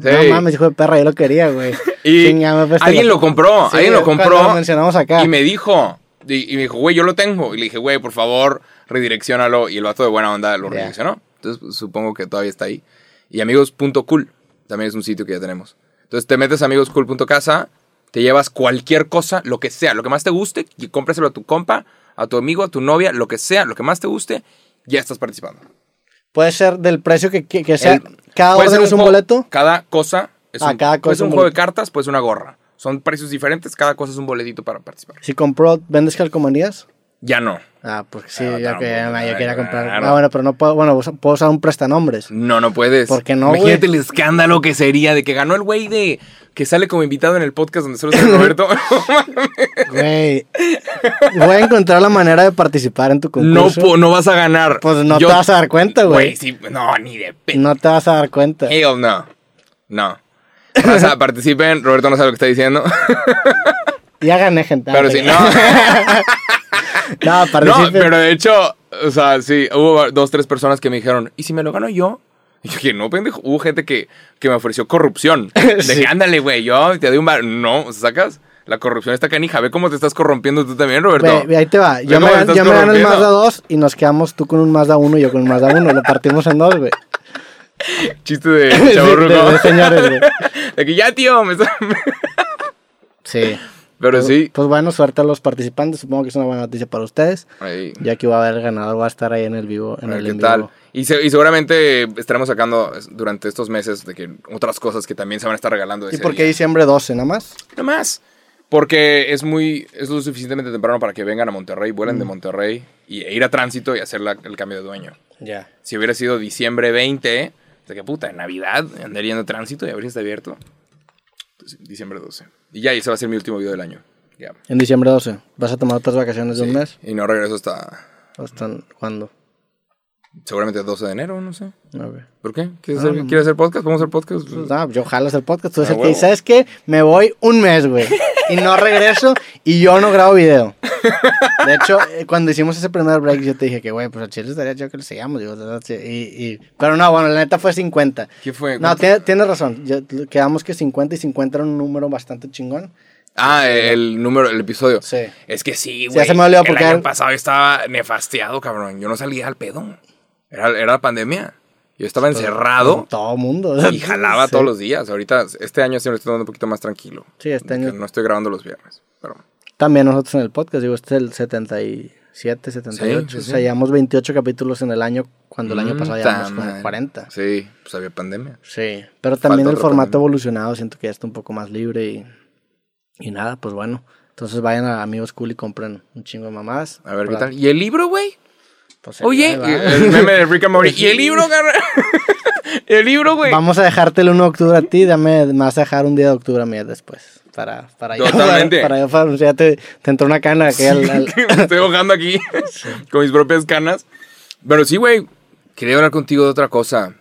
Sí. No mames, hijo de perra, yo lo quería, güey. [laughs] Y presta alguien lo compró, Sí, alguien lo compró. lo mencionamos acá. Y me dijo, y, y me dijo, güey, yo lo tengo. Y le dije, güey, por favor, redireccionalo. Y el vato de buena onda lo Ya. redireccionó. Entonces, supongo que todavía está ahí. Y amigos.cool también es un sitio que ya tenemos. Entonces, te metes a amigoscool.casa, te llevas cualquier cosa, lo que sea, lo que más te guste, y cómpraselo a tu compa, a tu amigo, a tu novia, lo que sea, lo que más te guste, ya estás participando. Puede ser del precio que, que, que sea. El- cada orden ser es un juego- boleto. Cada cosa es Ah, un, cada puede cosa ser un un juego de cartas, puede ser una gorra. Son precios diferentes, cada cosa es un boletito para participar. Si compró, ¿vendes calcomanías? Ya no. Ah, pues sí, Ah, ya no, que ya, pues, ya quería claro. comprar. Ah, bueno, pero no puedo, bueno, usa- puedo usar un prestanombres. No, no puedes. ¿Por qué no, Imagínate güey? el escándalo que sería de que ganó el güey de que sale como invitado en el podcast donde solo está Roberto. [laughs] Güey, voy a encontrar la manera de participar en tu no, concurso. po- no vas a ganar. Pues no Yo- te vas a dar cuenta, güey. Güey, sí, no, ni de pe. No te vas a dar cuenta. Hell no. No. O sea, participen. Roberto no sabe lo que está diciendo. Ya gané, gente. Pero Ah, ok. no. [laughs] No, pero de hecho, o sea, sí, hubo dos, tres personas que me dijeron, ¿y si me lo gano yo? Y yo dije, no, pendejo. Hubo gente que, que me ofreció corrupción. [laughs] Sí. que, ándale, güey, yo te doy un bar. No, ¿sacas? La corrupción está canija. Ve cómo te estás corrompiendo tú también, Roberto. Ve, ve, ahí te va. Yo me, yo me gano el. Mazda 2 y nos quedamos tú con un Mazda 1 y yo con un Mazda 1. Lo partimos en dos, güey. [laughs] Chiste de [laughs] Sí, de señores, güey. De que ya, tío, me está- Sí. Pero sí. Pues bueno, suerte a los participantes. Supongo que es una buena noticia para ustedes. Ahí. Ya que va a haber ganador, va a estar ahí en el vivo. En A ver el qué en tal. vivo. Y, se- y seguramente estaremos sacando durante estos meses de que otras cosas que también se van a estar regalando. ¿Y por qué diciembre 12 nada más? No más. Porque es muy, es lo suficientemente temprano para que vengan a Monterrey, vuelen de Mm. Monterrey y, e ir a tránsito y hacer la- el cambio de dueño. Ya. Si hubiera sido diciembre 20, de que puta, en Navidad andaría a tránsito y habría abierto. Entonces, diciembre 12. Y ya, ese va a ser mi último video del año. Ya. En diciembre 12. ¿Vas a tomar otras vacaciones de un mes? Y no regreso hasta ¿Hasta cuándo? seguramente 12 de enero, no sé. A ver. ¿Por qué? ¿Quieres, Ah, hacer, no. ¿quieres hacer podcast? ¿Vamos a hacer podcast? Pues, ah, yo jalo el podcast. Tú Ah, el que ¿sabes qué? Me voy un mes, güey. [laughs] Y no regreso y yo no grabo video. De hecho, [laughs] eh, cuando hicimos ese primer break, yo te dije que, güey, pues a Chile estaría yo que le sigamos. Digo. Sí, y, y- pero no, bueno, la neta fue 50. ¿Qué fue? No, tiene- tienes razón. Yo- quedamos que 50 y 50 era un número bastante chingón. Ah, el número, el episodio. Sí. Es que sí, Sí, güey. ya se me olvidó el porque año era- pasado estaba nefasteado, cabrón. Yo no salía al pedo. Era, era la pandemia. Yo estaba encerrado Todo mundo. y jalaba Sí. todos los días. Ahorita, este año sí me lo estoy dando un poquito más tranquilo. Sí, este año. No estoy grabando los viernes. Pero También nosotros en el podcast, digo, este es el 77, 78. Sí, sí, O sea, llevamos 28 capítulos en el año, cuando el año Mm, pasado llevamos como madre. 40. Sí, pues había pandemia. Sí, pero también Falta el formato pandemia. evolucionado, siento que ya está un poco más libre y, y nada, pues bueno. Entonces vayan a Amigos Cool y compren un chingo de mamadas. A ver qué tal. ¿Y el libro, güey? Pues, Oye, el meme de Rick and Morty. [laughs] ¿Y el libro, carnal? [laughs] el libro, güey. Vamos a dejarte el 1 de octubre a ti, dame, me vas a dejar un día de octubre a mí después. Para, para Totalmente. Para, para, para- ya te, te entró una cana [laughs] que al- al- me estoy ahogando aquí con mis propias canas. Pero sí, güey, quería hablar contigo de otra cosa.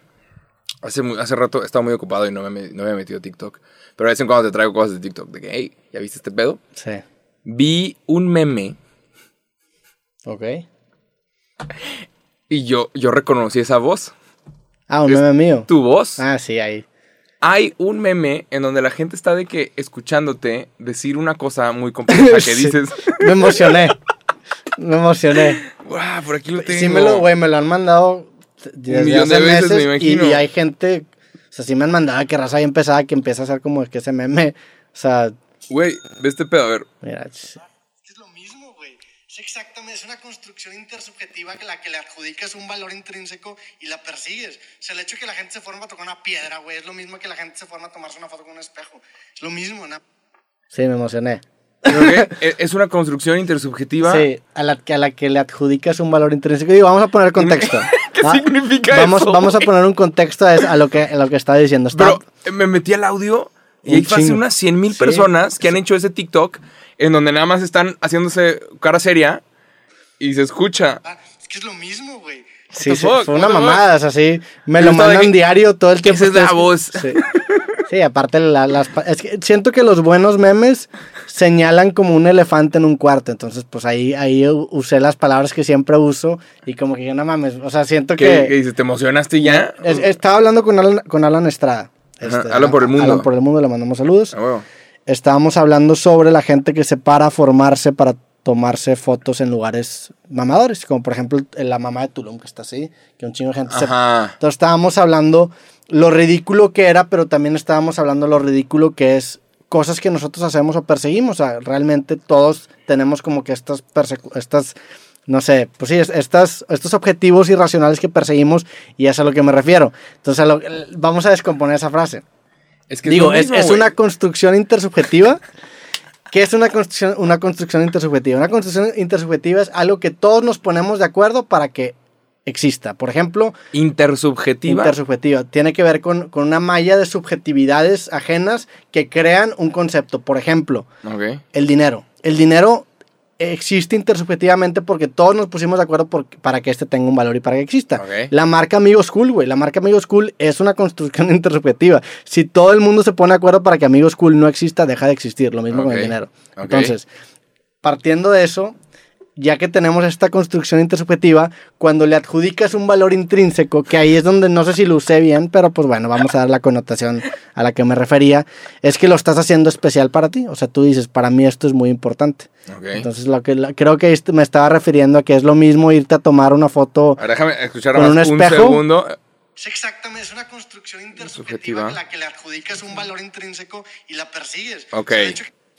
Hace, hace rato estaba muy ocupado y no me, no me había metido a TikTok. Pero de vez en cuando te traigo cosas de TikTok. De que, hey, ¿ya viste este pedo? Sí. Vi un meme Ok. Y yo, yo reconocí esa voz. Ah, un Es meme mío. Tu voz. Ah, sí, ahí. Hay un meme en donde la gente está de que escuchándote decir una cosa muy compleja que [laughs] dices. Me emocioné. Me emocioné. ¡Wow! Por aquí lo tengo. Sí me lo, güey, me lo han mandado desde millón de veces, me meses imagino. Y, hay gente, o sea, sí me han mandado que raza bien pesada que empieza a hacer como que ese meme, o sea, Güey, ve este pedo, a ver. mira, ch- Es lo mismo, güey. Es exactamente, es una construcción intersubjetiva que la que le adjudicas un valor intrínseco y la persigues. O sea, el hecho de que la gente se forma a tocar una piedra, güey, es lo mismo que la gente se forma a tomarse una foto con un espejo. Es lo mismo, ¿no? sí, me emocioné. Creo que e- es una construcción intersubjetiva. Sí, a la, que- a la que le adjudicas un valor intrínseco. Digo, vamos a poner contexto. [laughs] ¿Qué Va- significa vamos, eso, Vamos a poner un contexto a, a lo que, a lo que está diciendo. Pero eh, me metí al audio y Un hay fácil chingo. unas 100 mil Sí. personas que han hecho ese TikTok en donde nada más están haciéndose cara seria y se escucha. Ah, Es que es lo mismo, güey. sí, sí, fue una mamada, o sea, sí, me Yo lo mandan que- diario todo el tiempo. Esa es la voz. Sí. Sí, aparte la- las... Es que siento que los buenos memes señalan como un elefante en un cuarto, entonces pues ahí, ahí usé las palabras que siempre uso y como que no mames, o sea, siento Que, que... que dices, ¿te emocionaste ya? Es- estaba hablando con Alan, con Alan Estrada. este, Ajá, Alan por el mundo. Alan por el mundo, le mandamos saludos. Ah, huevo. Estábamos hablando sobre la gente que se para a formarse para tomarse fotos en lugares mamadores, como por ejemplo la mamá de Tulum, que está así, que un chingo de gente se... Ajá. Entonces estábamos hablando lo ridículo que era, pero también estábamos hablando lo ridículo que es cosas que nosotros hacemos o perseguimos. O sea, realmente todos tenemos como que estas, persecu- estas no sé, pues sí, es- estas, estos objetivos irracionales que perseguimos y es a lo que me refiero. Entonces, a lo- vamos a descomponer esa frase. Es que Digo, es, mismo, es una construcción intersubjetiva. ¿Qué es una construcción, una construcción intersubjetiva? Una construcción intersubjetiva es algo que todos nos ponemos de acuerdo para que exista. Por ejemplo, Intersubjetiva. intersubjetiva. Tiene que ver con, con una malla de subjetividades ajenas que crean un concepto. Por ejemplo, el dinero. El dinero existe intersubjetivamente porque todos nos pusimos de acuerdo por- para que este tenga un valor y para que exista. La marca Amigos Cool, güey. La marca Amigos Cool es una construcción [laughs] intersubjetiva. Si todo el mundo se pone de acuerdo para que Amigos Cool no exista, deja de existir. Lo mismo con el dinero. Entonces, partiendo de eso, ya que tenemos esta construcción intersubjetiva, cuando le adjudicas un valor intrínseco, que ahí es donde no sé si lo usé bien, pero pues bueno, vamos a dar la connotación a la que me refería, es que lo estás haciendo especial para ti. O sea, tú dices, para mí esto es muy importante. Ok. Entonces, lo que creo que me estaba refiriendo a que es lo mismo irte a tomar una foto. Ahora déjame escuchar ¿Con un un, espejo? segundo. Es exactamente, es una construcción intersubjetiva a la que le adjudicas un valor intrínseco y la persigues. Ok.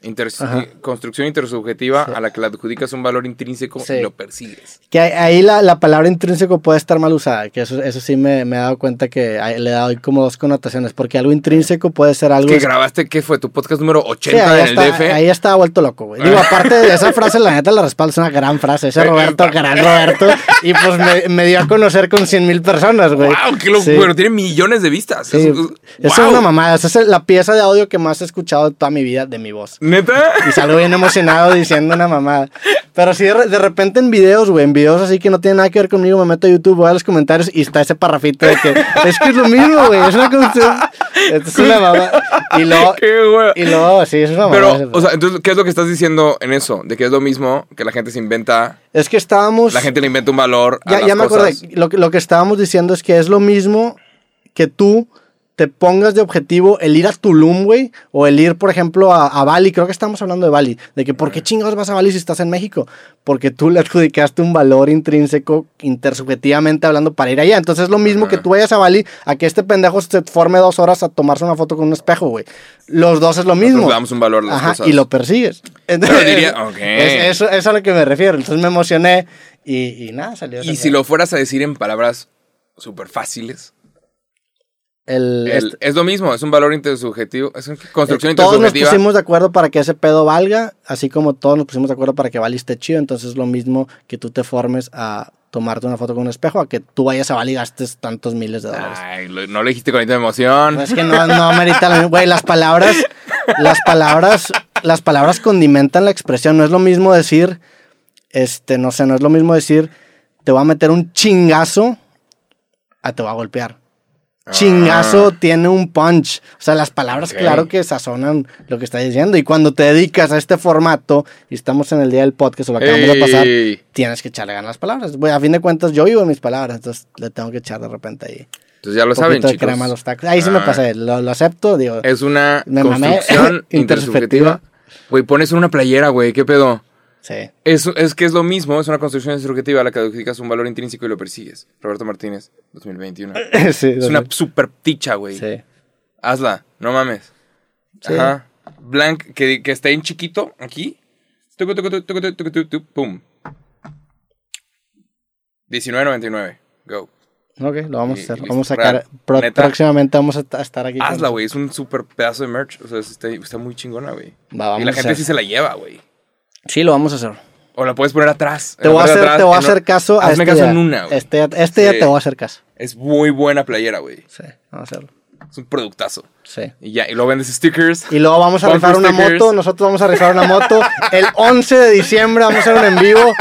El Inter- Ajá. construcción intersubjetiva a la que le adjudicas un valor intrínseco Sí. y lo persigues. Que ahí- la, la palabra intrínseco puede estar mal usada, que eso, eso sí me, me he dado cuenta que le he dado como dos connotaciones, porque algo intrínseco puede ser algo... Que grabaste, ¿qué fue? ¿Tu podcast número Sí, 80 ahí, en el está, DF? ahí estaba vuelto loco, güey. Digo, [laughs] aparte de esa frase, la neta la respaldo, es una gran frase. Ese Roberto, gran Roberto. Y pues me, me dio a conocer con 100 mil personas, güey. ¡Wow! ¡Qué loco! Sí. Bueno, tiene millones de vistas. Sí, Es- es ¡Wow! una mamada. Esa es la pieza de audio que más he escuchado de toda mi vida de mi voz. ¿Neta? Y salgo bien emocionado diciendo una mamada. Pero sí, de, re- de repente en videos, güey, en videos así que no tienen nada que ver conmigo, me meto a YouTube, voy a los comentarios y está ese parrafito de que es que es lo mismo, güey, es una. Esto es una mamada. Y luego, [laughs] y luego, sí, es una Pero, mamada. o sea, entonces, ¿qué es lo que estás diciendo en eso? De que es lo mismo que la gente se inventa, es que estábamos. la gente le inventa un valor a Ya, las ya me cosas. acordé. Lo, lo que estábamos diciendo es que es lo mismo que tú te pongas de objetivo el ir a Tulum, güey, o el ir, por ejemplo, a, a Bali. Creo que estamos hablando de Bali. De que, ¿por qué chingados vas a Bali si estás en México? Porque tú le adjudicaste un valor intrínseco, intersubjetivamente hablando, para ir allá. Entonces es lo mismo que tú vayas a Bali a que este pendejo se forme dos horas a tomarse una foto con un espejo, güey. Los dos es lo mismo. Nosotros damos un valor a las Ajá, cosas. y lo persigues. Diría, [laughs] es- eso, es a lo que me refiero. Entonces me emocioné y, y nada, salió. Y si lo fueras a decir en palabras súper fáciles, El, el- este- es lo mismo, es un valor intersubjetivo, es una construcción todos nos pusimos de acuerdo para que ese pedo valga, así como todos nos pusimos de acuerdo para que Bali esté chido. Entonces es lo mismo que tú te formes a tomarte una foto con un espejo, a que tú vayas a Bali y gastes tantos miles de dólares. Ay, lo- no lo dijiste con tanta emoción. Es que no, no amerita lo mismo. Güey, las palabras, las palabras, las palabras condimentan la expresión. No es lo mismo decir, este, no sé, no es lo mismo decir, te voy a meter un chingazo a te voy a golpear. Chingazo tiene un punch. O sea, las palabras, Ok. claro que sazonan lo que está diciendo. Y cuando te dedicas a este formato, y estamos en el día del podcast, o lo acabamos de pasar, Ey. tienes que echarle ganas las palabras. Bueno, a fin de cuentas, yo vivo en mis palabras, entonces le tengo que echar de repente ahí. Entonces ya lo saben, de chicos. crema a los tacos. Ahí sí me Ah, pasé, lo, lo acepto, digo. Es una construcción [laughs] intersubjetiva. Güey, pones una playera, güey. ¿Qué pedo? Sí. Es, es que es lo mismo, es una construcción intersubjetiva a la que adjudicas un valor intrínseco y lo persigues. Roberto Martínez, 2021. [laughs] sí, Es una super ticha, güey. sí. Hazla, no mames. Sí. Ajá. Blank, que, que esté en chiquito, aquí. Pum. 19.99. Go. Ok, lo vamos a hacer. Vamos a sacar. Pro- próximamente vamos a ta- estar aquí. Hazla, güey. Es un super pedazo de merch. O sea, está, está muy chingona, güey. Y la gente sí se la lleva, güey. Sí, lo vamos a hacer. O la puedes poner atrás. Te voy a hacer, atrás, te voy a hacer caso a Hazme este caso día. en una, güey. Este, este día Sí. te voy a hacer caso. Es muy buena playera, güey. Sí, vamos a hacerlo. Es un productazo. Sí. Y ya, y luego vendes stickers. Y luego vamos a rifar una stickers. moto. Nosotros vamos a rifar una moto. [laughs] El 11 de diciembre vamos a hacer un en vivo.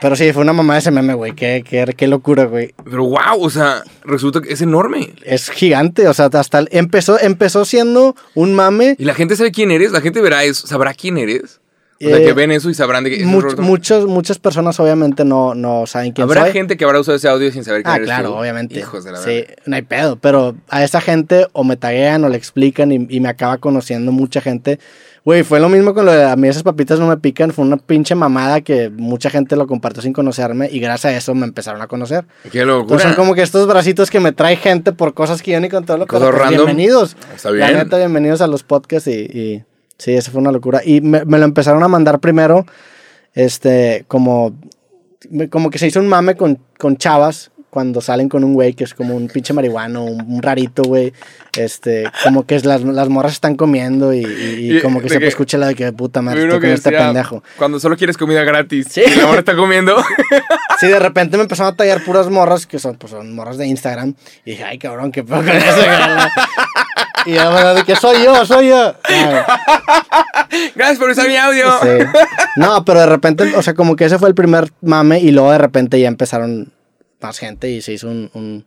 Pero sí, fue una mamá de ese meme, güey. Qué, qué, qué locura, güey. Pero wow, o sea, resulta que es enorme. Es gigante. O sea, hasta el- empezó, empezó siendo un mame. Y la gente sabe quién eres, la gente verá eso, sabrá quién eres. O sea, Eh, que ven eso y sabrán de que Much- muchos, muchas personas obviamente no, no saben quién Habrá soy. gente que habrá usado ese audio sin saber quién Ah, eres claro, tú. obviamente. Hijos de la Sí, verga. no hay pedo. Pero a esa gente o me taguean o le explican y, y me acaba conociendo mucha gente. Güey, fue lo mismo con lo de a mí esas papitas no me pican. Fue una pinche mamada que mucha gente lo compartió sin conocerme y gracias a eso me empezaron a conocer. Qué locura. Entonces son como que estos bracitos que me trae gente por cosas que yo ni controlo. pero Cosas pues random. Bienvenidos. Está La bien. neta, bienvenidos a los podcasts y, y sí, eso fue una locura. Y me, me lo empezaron a mandar primero, este, como, como que se hizo un mame con, con chavas cuando salen con un güey que es como un pinche marihuano, un, un rarito, güey. Este, como que es las, las morras están comiendo y, y- y Y, como que se que- escucha la de que puta madre, estoy con este pendejo. Cuando solo quieres comida gratis. Sí. Y la morra está comiendo. [laughs] Sí, de repente me empezaron a tallar puras morras que son, pues, son morras de Instagram. Y dije, ay, cabrón, qué pedo con eso. Cabrón?" y yo, bueno, de que soy yo, soy yo. [laughs] Gracias por usar mi audio. sí. No, pero de repente, o sea, como que ese fue el primer mame y luego de repente ya empezaron más gente y se hizo un, un,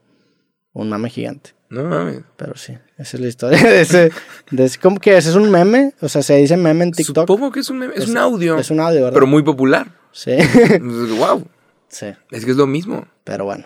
un mame gigante. No mames. Pero sí, esa es la historia de ese. De ese ¿Cómo que es? ¿Es un meme? O sea, se dice meme en TikTok. Supongo que es un, meme- es un audio. Es un audio, ¿verdad? Pero muy popular. Sí. [laughs] wow. sí. Es que es lo mismo. Pero bueno.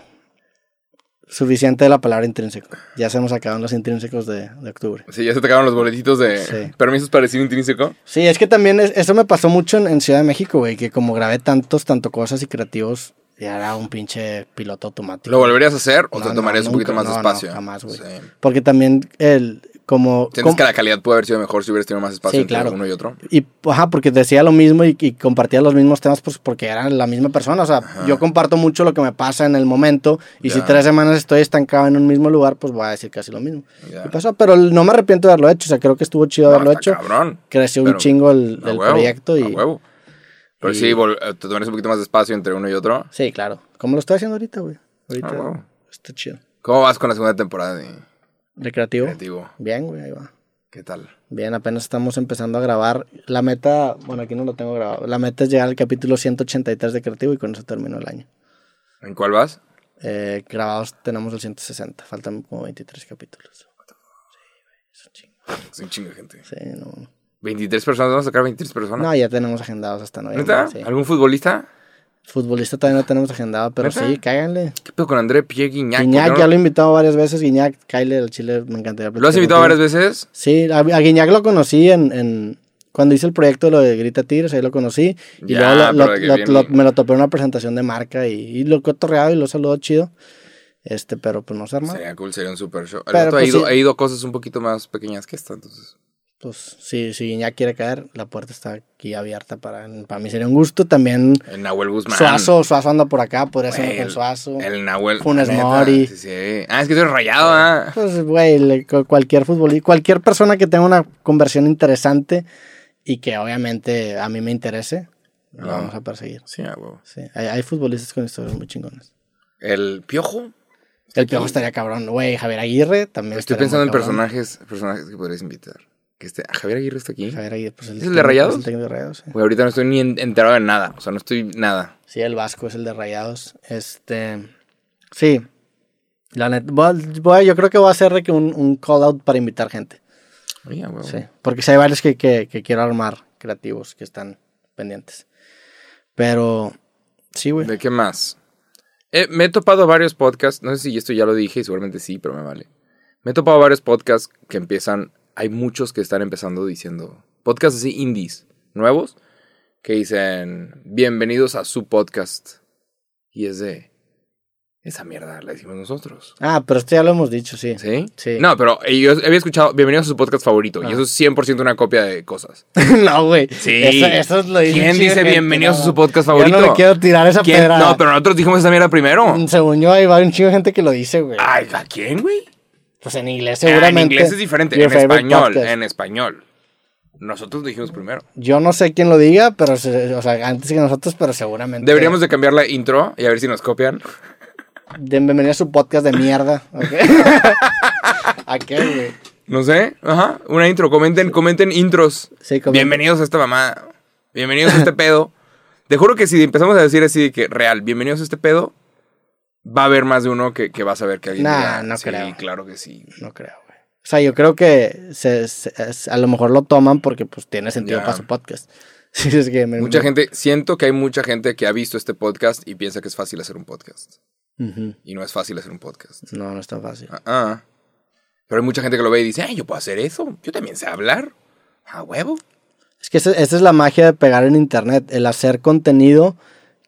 Suficiente de la palabra intrínseco. Ya se nos acaban los intrínsecos de, de octubre. Sí, ya se te acabaron los boletitos de Sí. permisos para decir intrínseco. Sí, es que también es- eso me pasó mucho en, en Ciudad de México, güey, que como grabé tantos, tanto cosas y creativos, ya era un pinche piloto automático. ¿Lo volverías a hacer o No, te tomarías no, un poquito nunca, más de no, no, espacio? jamás, güey. Sí. Porque también el, como... Sientes como- que la calidad puede haber sido mejor si hubieras tenido más espacio Sí, entre claro. uno y otro. Y, ajá, porque decía lo mismo y, y compartía los mismos temas pues porque eran la misma persona. O sea, yo comparto mucho lo que me pasa en el momento y si Ya. tres semanas estoy estancado en un mismo lugar, pues voy a decir casi lo mismo. Ya. Y pasó, pero no me arrepiento de haberlo hecho. O sea, creo que estuvo chido No, haberlo hecho. cabrón. Creció Pero- un chingo el, A el huevo, proyecto a y... huevo. Pero y- sí, eh, te tomarías un poquito más de espacio entre uno y otro. Sí, claro. Como lo estoy haciendo ahorita, güey. Ahorita Ah, está chido. ¿Cómo vas con la segunda temporada de Recreativo. Creativo? Bien, güey, ahí va. ¿Qué tal? Bien, apenas estamos empezando a grabar. La meta, bueno, aquí no lo tengo grabado. La meta es llegar al capítulo 183 de Creativo y con eso termino el año. ¿En cuál vas? Eh, grabados tenemos el 160, faltan como 23 capítulos. Sí, güey, es un chingo. Es un chingo gente. Sí, no. 23 personas, vamos a sacar 23 personas. No, ya tenemos agendados hasta noviembre. ¿Neta? sí. ¿Algún futbolista? Futbolista todavía no tenemos agendado, pero sí, cáiganle. ¿Qué pedo con André Guignac? Guiñac, ¿Por qué ya lo he invitado varias veces. Guiñac, Kyle, el chile, me encantaría. ¿Lo has invitado varias veces? Sí, a, a Guiñac lo conocí en, en- Cuando hice el proyecto de lo de Grita Tigres, ahí lo conocí. Y Ya, luego lo- lo- lo- me lo topé en una presentación de marca y, y lo cotorreado y lo saludó chido. Este, pero pues no se arma. Sería cool, sería un super show. Pero, vato ha, pues, ido, sí. ha ido a cosas un poquito más pequeñas que esta, entonces. Pues si, si Guiñac quiere caer, la puerta está aquí abierta para, para mí sería un gusto. También El Nahuel Guzmán. Suazo, Suazo anda por acá, podría ser con el- Suazo. El Nahuel. Funes neta, Mori. Sí, sí. Ah, es que estoy rayado, ¿ah? Pues, güey, cualquier futbolista, cualquier persona que tenga una conversión interesante y que obviamente a mí me interese, lo Ah. vamos a perseguir. Sí, a huevo. Sí, hay, hay futbolistas con historias muy chingonas. El Piojo. El piojo estaría cabrón, güey. Javier Aguirre también. Estoy pensando en personajes, personajes que podrías invitar. Que este, Javier Aguirre está aquí. Javier Aguirre, pues el ¿Es el de Rayados? es el de Rayados, sí. Ahorita no estoy ni en- enterado de nada. O sea, no estoy nada. Sí, el Vasco es el de Rayados. Este. Sí. La neta, yo creo que voy a hacer que un, un call out para invitar gente. Oye. Sí, porque sí hay varios que, que, que quiero armar creativos que están pendientes. Pero, sí, güey. ¿De qué más? Eh, me he topado varios podcasts, no sé si esto ya lo dije, y seguramente sí, pero me vale. Me he topado varios podcasts que empiezan, hay muchos que están empezando diciendo, podcasts así indies, nuevos, que dicen, bienvenidos a su podcast. Y es de, esa mierda la hicimos nosotros. Ah, pero esto ya lo hemos dicho, sí. ¿Sí? Sí. No, pero yo había escuchado, bienvenidos a su podcast favorito, y Ah. eso es 100% una copia de cosas. [laughs] no, güey. Sí. Eso, eso lo dice ¿Quién dice bienvenidos no. a su podcast Yo favorito? no le quiero tirar esa ¿Quién? pedra. No, pero nosotros dijimos esa mierda primero. Según yo, hay un chingo de gente que lo dice, güey. Ay, ¿a quién, güey? Pues en inglés Ah, seguramente. en inglés es diferente. En español, podcast. en español. Nosotros lo dijimos primero. Yo no sé quién lo diga, pero o sea, antes que nosotros, pero seguramente. Deberíamos de cambiar la intro y a ver si nos copian. de bienvenido a su podcast de mierda. [laughs] [laughs] ¿A qué, güey? No sé. Ajá. Una intro. Comenten, comenten intros. Sí, comenten. Bienvenidos a esta mamá. Bienvenidos a este pedo. Te juro que si empezamos a decir así de que real, bienvenidos a este pedo, va a haber más de uno que, que va a saber que alguien Nah, no sí, creo. claro que sí. No creo, güey. O sea, yo creo que se, a lo mejor lo toman porque pues tiene sentido para su podcast. [laughs] Sí, es que me- Mucha gente, siento que hay mucha gente que ha visto este podcast y piensa que es fácil hacer un podcast. Y no es fácil hacer un podcast. No, no es tan fácil. Ah, ah. Pero hay mucha gente que lo ve y dice, ay, yo puedo hacer eso. Yo también sé hablar. A huevo. Es que esa, esa es la magia de pegar en internet, el hacer contenido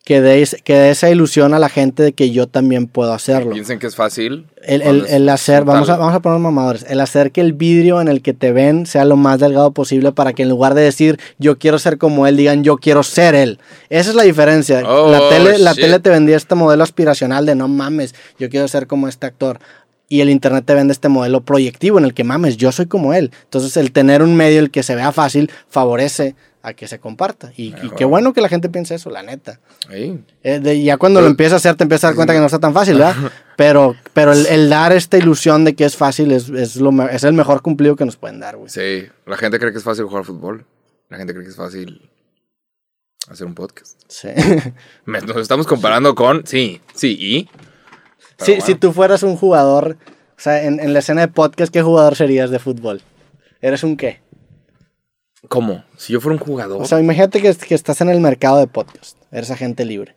que dé, que esa ilusión a la gente de que yo también puedo hacerlo. Piensen que es fácil. El, el- el hacer, vamos a, vamos a poner mamadores, el hacer que el vidrio en el que te ven sea lo más delgado posible para que en lugar de decir yo quiero ser como él, digan yo quiero ser él. Esa es la diferencia. Oh, la, tele, la tele te vendía este modelo aspiracional de no mames, yo quiero ser como este actor. Y el internet te vende este modelo proyectivo en el que mames, yo soy como él. Entonces el tener un medio el que se vea fácil favorece a que se comparta. Y, y qué bueno que la gente piense eso, la neta. Ahí. Eh, de- ya cuando lo empiezas a hacer te empiezas a dar cuenta que no está tan fácil, ¿verdad? [laughs] Pero, pero el, el dar esta ilusión de que es fácil es, es, lo, es el mejor cumplido que nos pueden dar, güey. Sí, la gente cree que es fácil jugar fútbol. La gente cree que es fácil hacer un podcast. Sí. [laughs] Nos estamos comparando con... Sí, sí, y... Sí, bueno. Si tú fueras un jugador, o sea, en, en la escena de podcast, ¿qué jugador serías de fútbol? ¿Eres un qué? ¿Cómo? Si yo fuera un jugador... O sea, imagínate que, que estás en el mercado de podcast, eres agente libre.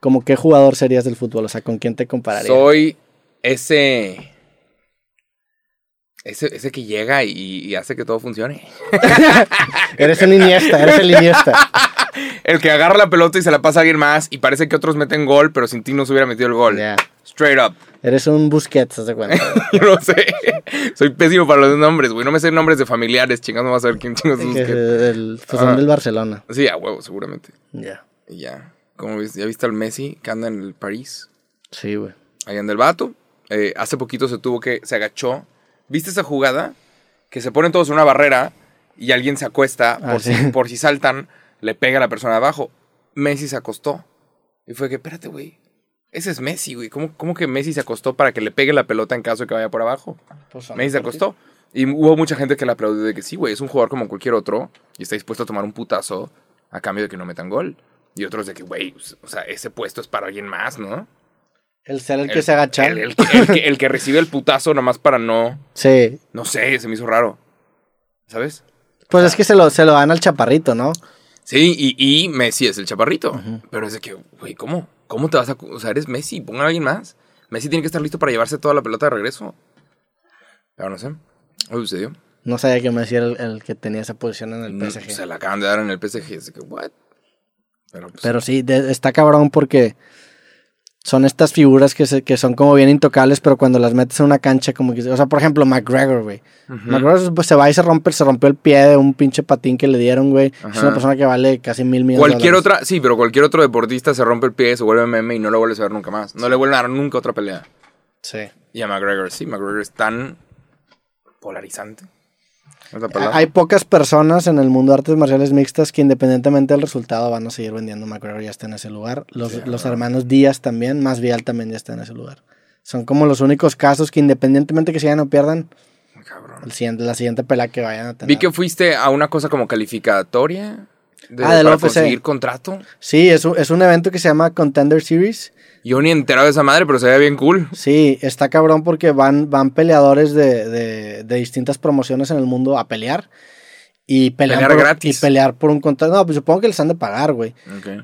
¿Cómo qué jugador serías del fútbol? O sea, ¿con quién te compararías? soy ese... Ese, ese que llega y, y hace que todo funcione. [laughs] Eres el Iniesta, eres el Iniesta. [laughs] El que agarra la pelota y se la pasa a alguien más y parece que otros meten gol, pero sin ti no se hubiera metido el gol. Ya. Straight up. Eres un Busquets, ¿te das cuenta? [laughs] Yo no sé. Soy pésimo para los nombres, güey. No me sé nombres de familiares. Chingados, no vas a saber quién chingados es. Que es que- el, pues del Barcelona. Sí, a huevo, seguramente. Ya. Y ya. ¿Cómo ves? ¿Ya viste al Messi que anda en el París? Sí, güey. Ahí anda el vato. Eh, hace poquito se tuvo que... Se agachó. ¿Viste esa jugada? Que se ponen todos en una barrera y alguien se acuesta Ah, por, sí. si, por si saltan, le pega a la persona de abajo. Messi se acostó. Y fue que, espérate, güey. Ese es Messi, güey. ¿Cómo, ¿Cómo que Messi se acostó para que le pegue la pelota en caso de que vaya por abajo? Pues, Messi se acostó. Y hubo mucha gente que le aplaudió de que sí, güey, es un jugador como cualquier otro y está dispuesto a tomar un putazo a cambio de que no metan gol. Y otros de que, güey, o sea, ese puesto es para alguien más, ¿no? El ser el, que se agacha. El, el que- el que, el que recibe el putazo nomás para no... [laughs] Sí. No sé, se me hizo raro. ¿Sabes? Pues es que se lo, se lo dan al chaparrito, ¿no? Sí, y, y Messi es el chaparrito. Pero es de que, güey, ¿cómo? ¿Cómo te vas a...? O sea, eres Messi, pongan a alguien más. Messi tiene que estar listo para llevarse toda la pelota de regreso. Pero no sé. Hoy sucedió. No sabía que Messi era el, el que tenía esa posición en el No, PSG. Se la acaban de dar en el PSG. Es de que, what? Pero, pues, Pero sí, de- está cabrón porque son estas figuras que, se, que son como bien intocables, pero cuando las metes en una cancha, como que. O sea, por ejemplo, McGregor, güey. McGregor pues, se va y se rompe, se rompió el pie de un pinche patín que le dieron, güey. Es una persona que vale casi mil millones Cualquier otra, sí, pero cualquier otro deportista se rompe el pie, se vuelve meme y no lo vuelves a ver nunca más. No le vuelven a dar nunca otra pelea. Sí. Y a McGregor, sí, McGregor es tan polarizante. Hay pocas personas en el mundo de artes marciales mixtas que independientemente del resultado van a seguir vendiendo. McGregor ya está en ese lugar. Los, los hermanos Díaz también, más Vial también ya está en ese lugar. Son como los únicos casos que independientemente que se ganen o pierdan, Cabrón. el siguiente, la siguiente pelea que vayan a tener. Vi que fuiste a una cosa como calificatoria de, Ah, del para conseguir contrato. Sí, es un, es un evento que se llama Contender Series. Yo ni enterado de esa madre, pero se ve bien cool. Sí, está cabrón porque van, van peleadores de, de, de distintas promociones en el mundo a pelear. Y pelear, Pelear por, gratis. Y pelear por un contrato. No, pues supongo que les han de pagar, güey.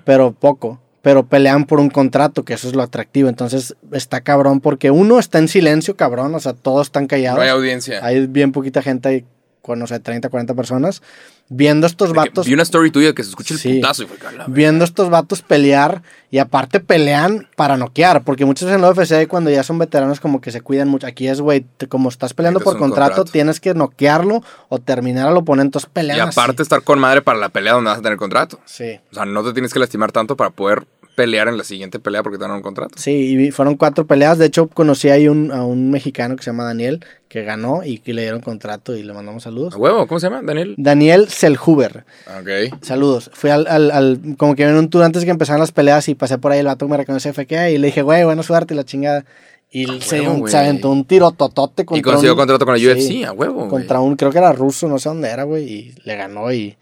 Pero poco. Pero pelean por un contrato, que eso es lo atractivo. Entonces está cabrón porque uno está en silencio, cabrón. O sea, todos están callados. No hay audiencia. Hay bien poquita gente, hay, con, no sé, 30, 40 personas. Viendo estos vatos. Vi una story tuya que se escucha el Sí. putazo y fue "A la Viendo estos vatos pelear y aparte pelean para noquear, porque muchos en la UFC cuando ya son veteranos como que se cuidan mucho. Aquí es, güey, como estás peleando por contrato, contrato. tienes que noquearlo o terminar al oponente, entonces Y pelean así. aparte estar con madre para la pelea donde vas a tener contrato. Sí. O sea, no te tienes que lastimar tanto para poder pelear en la siguiente pelea porque te dan un contrato. Sí, y fueron cuatro peleas. De hecho, conocí ahí un, a un mexicano que se llama Daniel, que ganó y que le dieron contrato y le mandamos saludos. ¿A huevo? ¿Cómo se llama? ¿Daniel? Daniel Selhuber. Ok. Saludos. Fui al, al, al- como que en un tour antes de que empezaran las peleas y pasé por ahí, el vato me reconoció, fue que, y le dije, güey, buena suerte y la chingada. Y A se, huevo, un- se aventó un tiro totote contra Y consiguió un- contrato con la sí, UFC, a huevo. güey. Contra un, creo que era ruso, no sé dónde era, güey, y le ganó y,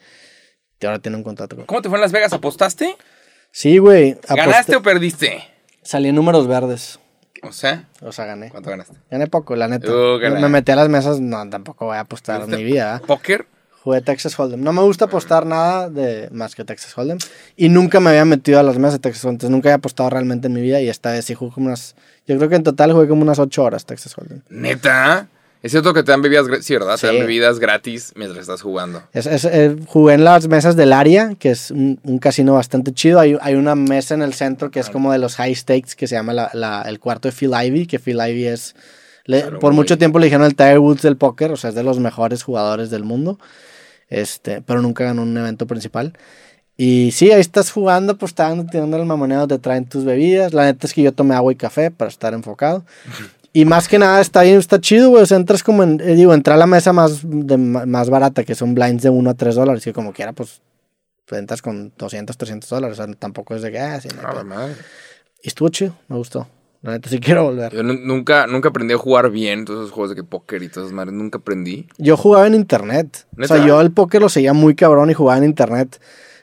y ahora tiene un contrato. con- ¿Cómo te fue en Las Vegas? ¿Apostaste? Sí, güey. ¿Ganaste o perdiste? Salí en números verdes. O sea, O sea, gané. ¿cuánto ganaste? Gané poco, la neta. Uh, me, metí a las mesas, no, tampoco voy a apostar en mi vida. ¿Póker? Jugué Texas Hold'em. No me gusta apostar nada de más que Texas Hold'em. Y nunca me había metido a las mesas de Texas Hold'em. Entonces nunca había apostado realmente en mi vida. Y esta vez sí jugué como unas... Yo creo que en total jugué como unas 8 horas Texas Hold'em. ¿Neta? Es cierto que te dan bebidas gratis, sí, ¿verdad? Te dan Sí. bebidas gratis mientras estás jugando. Es, es- eh, jugué en las mesas del área, que es un, un casino bastante chido. Hay, hay una mesa en el centro que es como de los high stakes, que se llama la- la- el cuarto de Phil Ivey, que Phil Ivey es... le- Claro, por mucho tiempo le dijeron el Tiger Woods del póker, o sea, es de los mejores jugadores del mundo. Este, pero nunca ganó un evento principal. Y sí, ahí estás jugando, apostando, tirando el mamoneo, te traen tus bebidas. La neta es que yo tomé agua y café para estar enfocado. [laughs] Y más que nada está bien, está chido, güey. O sea, entras como en, eh, digo, entra a la mesa más, de, más barata, que son blinds de 1 a 3 dólares. Y como quiera, pues, pues entras con 200, 300 dólares. O sea, tampoco es de que, ah, sí, no pedo. madre. Y estuvo chido, me gustó. La neta sí quiero volver. Yo nu- nunca, nunca aprendí a jugar bien todos esos juegos de que póker y todas esas madres. Nunca aprendí. Yo jugaba en internet. O sea, yo el póker lo seguía muy cabrón y jugaba en internet.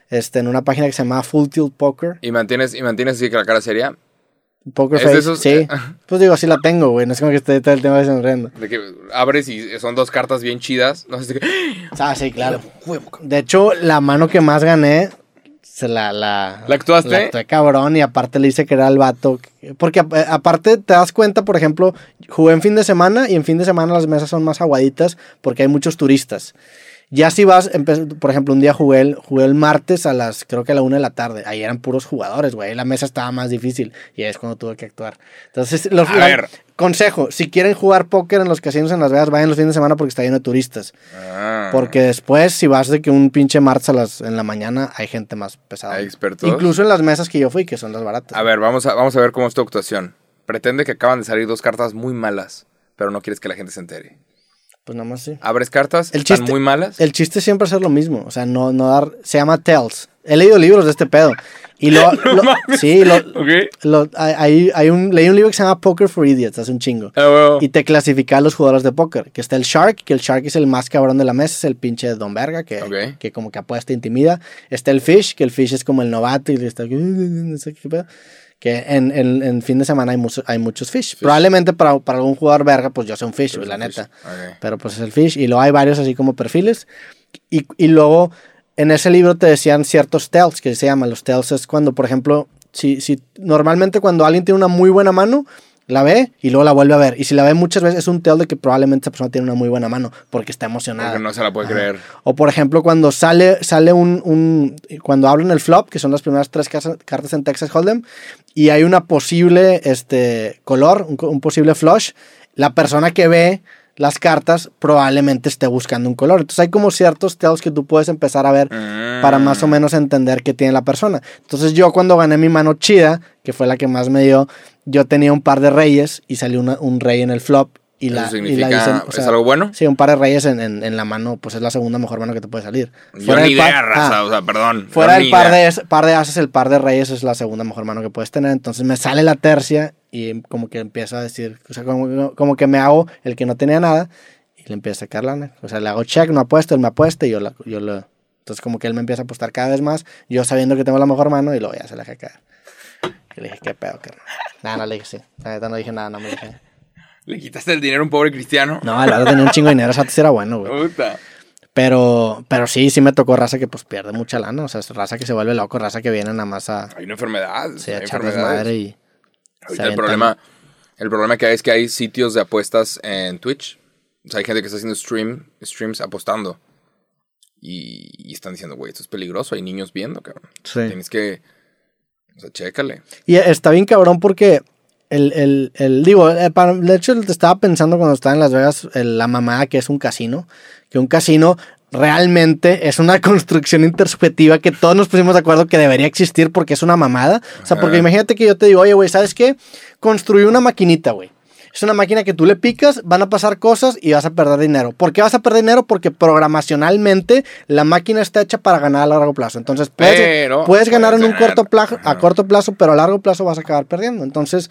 Este, en una página que se llamaba Full Tilt Poker. Y mantienes, y mantienes así que la cara seria. Poker ¿Es Face. esos? Sí. [laughs] Pues digo, sí la tengo, güey. No es como que esté todo el tema sonriendo. De que abres y son dos cartas bien chidas. No sé si. Ah, sí, claro. De hecho, la mano que más gané, se la, la, ¿La actuaste? La actué cabrón y aparte le hice que era el vato. Porque ap- aparte te das cuenta, por ejemplo, jugué en fin de semana y en fin de semana las mesas son más aguaditas porque hay muchos turistas. Ya si vas, por ejemplo, un día jugué el, jugué el martes a las, creo que a la una de la tarde. Ahí eran puros jugadores, güey. La mesa estaba más difícil y ahí es cuando tuve que actuar. Entonces, los, A la- ver. consejo, si quieren jugar póker en los casinos en Las Vegas, vayan los fines de semana porque está lleno de turistas. Ah. Porque después, si vas de que un pinche martes a las, en la mañana, hay gente más pesada. Hay expertos. Incluso en las mesas que yo fui, que son las baratas. A ver, vamos a, vamos a ver cómo es tu actuación. Pretende que acaban de salir dos cartas muy malas, pero no quieres que la gente se entere. Pues nada más sí. Abres cartas, El están chiste- muy malas. El chiste es siempre hacer lo mismo. O sea, no, no dar. Se llama Tells. He leído libros de este pedo. Y lo. [laughs] lo- sí, lo, Ok. lo- hay, hay- un, leí un libro que se llama Poker for Idiots hace un chingo. Ah, huevo. Y te clasifica a los jugadores de póker. Que está el Shark, que el Shark es el más cabrón de la mesa, es el pinche Don Verga, que, Ok. que como que apuesta e intimida. Está el Fish, que el Fish es como el novato y le está. [laughs] No sé qué pedo. Que en, en, en fin de semana hay, mucho- hay muchos fish. Probablemente para, para algún jugador verga, pues yo soy un fish, güey, la neta. fish. Ok. Pero pues es el fish. Y luego hay varios así como perfiles. Y, y luego en ese libro te decían ciertos tells que se llaman. Los tells es cuando, por ejemplo, si, si normalmente cuando alguien tiene una muy buena mano, la ve y luego la vuelve a ver. Y si la ve muchas veces es un tell de que probablemente esa persona tiene una muy buena mano porque está emocionada. Porque no se la puede Ajá. creer. O por ejemplo, cuando sale, sale un, un- Cuando abren el flop, que son las primeras tres cartas en Texas Hold'em, y hay una posible este, color, un, co- un posible flush, la persona que ve las cartas probablemente esté buscando un color. Entonces hay como ciertos tells que tú puedes empezar a ver para más o Mm. menos entender qué tiene la persona. Entonces yo cuando gané mi mano chida, que fue la que más me dio, yo tenía un par de reyes y salió una- un rey en el flop. Y ¿Eso la, y significa, la hice- o ¿es sea, algo bueno? Sí, un par de reyes en, en- en la mano, pues es la segunda mejor mano que te puede salir. Yo ni par- idea, raza, ah, o sea, perdón. fuera del par idea. de, par de ases, el par de reyes es la segunda mejor mano que puedes tener. Entonces me sale la tercia y como que empiezo a decir, o sea, como, como que me hago el que no tenía nada y le empiezo a sacar lana. O sea, le hago check, no apuesto, él me apuesta y yo, la, yo lo... Entonces como que él me empieza a apostar cada vez más, yo sabiendo que tengo la mejor mano y luego ya se la deja caer. Le dije, ¿qué pedo, carnal? Nada, no le dije sí. La neta no dije nada, no me dije. ¿Le quitaste el dinero a un pobre cristiano? No, el vato tenía un chingo de dinero, o sea, antes era bueno, güey. Puta. Pero, pero sí, sí me tocó raza que pues pierde mucha lana. O sea, es raza que se vuelve loco, raza que viene nada más a, Hay una enfermedad. sí, a echar desmadre y. se Ahorita el problema, el problema que hay es que hay sitios de apuestas en Twitch. O sea, hay gente que está haciendo stream, streams apostando. Y, y están diciendo, güey, esto es peligroso. Hay niños viendo, cabrón. Sí. Tienes que. O sea, chécale. Y está bien cabrón porque el, el, el digo, eh, de hecho te estaba pensando cuando estaba en Las Vegas la mamada que es un casino, que un casino realmente es una [laughs] construcción intersubjetiva que todos nos pusimos de acuerdo que debería existir porque es una mamada. O sea, porque imagínate que yo te digo, oye, güey, ¿sabes qué? Construí una maquinita, güey. Es una máquina que tú le picas, van a pasar cosas y vas a perder dinero. ¿Por qué vas a perder dinero? Porque programacionalmente la máquina está hecha para ganar a largo plazo. Entonces puedes, Pero puedes ganar en un corto plazo, a corto plazo, pero a largo plazo vas a acabar perdiendo. Entonces,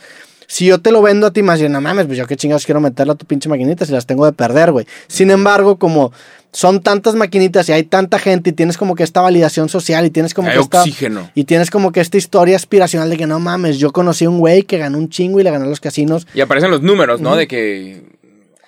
si yo te lo vendo a ti más, no mames, pues yo qué chingados quiero meterle a tu pinche maquinita si las tengo de perder, güey. Sin embargo, como son tantas maquinitas y hay tanta gente y tienes como que esta validación social y tienes como Hay que esta... oxígeno. Y tienes como que esta historia aspiracional de que no mames, yo conocí a un güey que ganó un chingo y le ganó a los casinos. Y aparecen los números, ¿no? De que.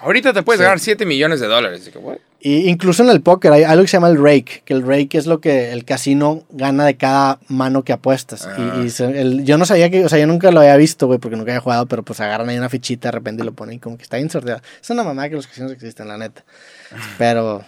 Ahorita te puedes ganar 7 millones de dólares. Que? Y incluso en el póker hay algo que se llama el rake, que el rake es lo que el casino gana de cada mano que apuestas. Ah. Y, y se- el- yo no sabía que, o sea, yo nunca lo había visto, güey, porque nunca había jugado, pero pues agarran ahí una fichita de repente y lo ponen y como que está bien sorteado. Es una mamá que los casinos existen, la neta. Pero...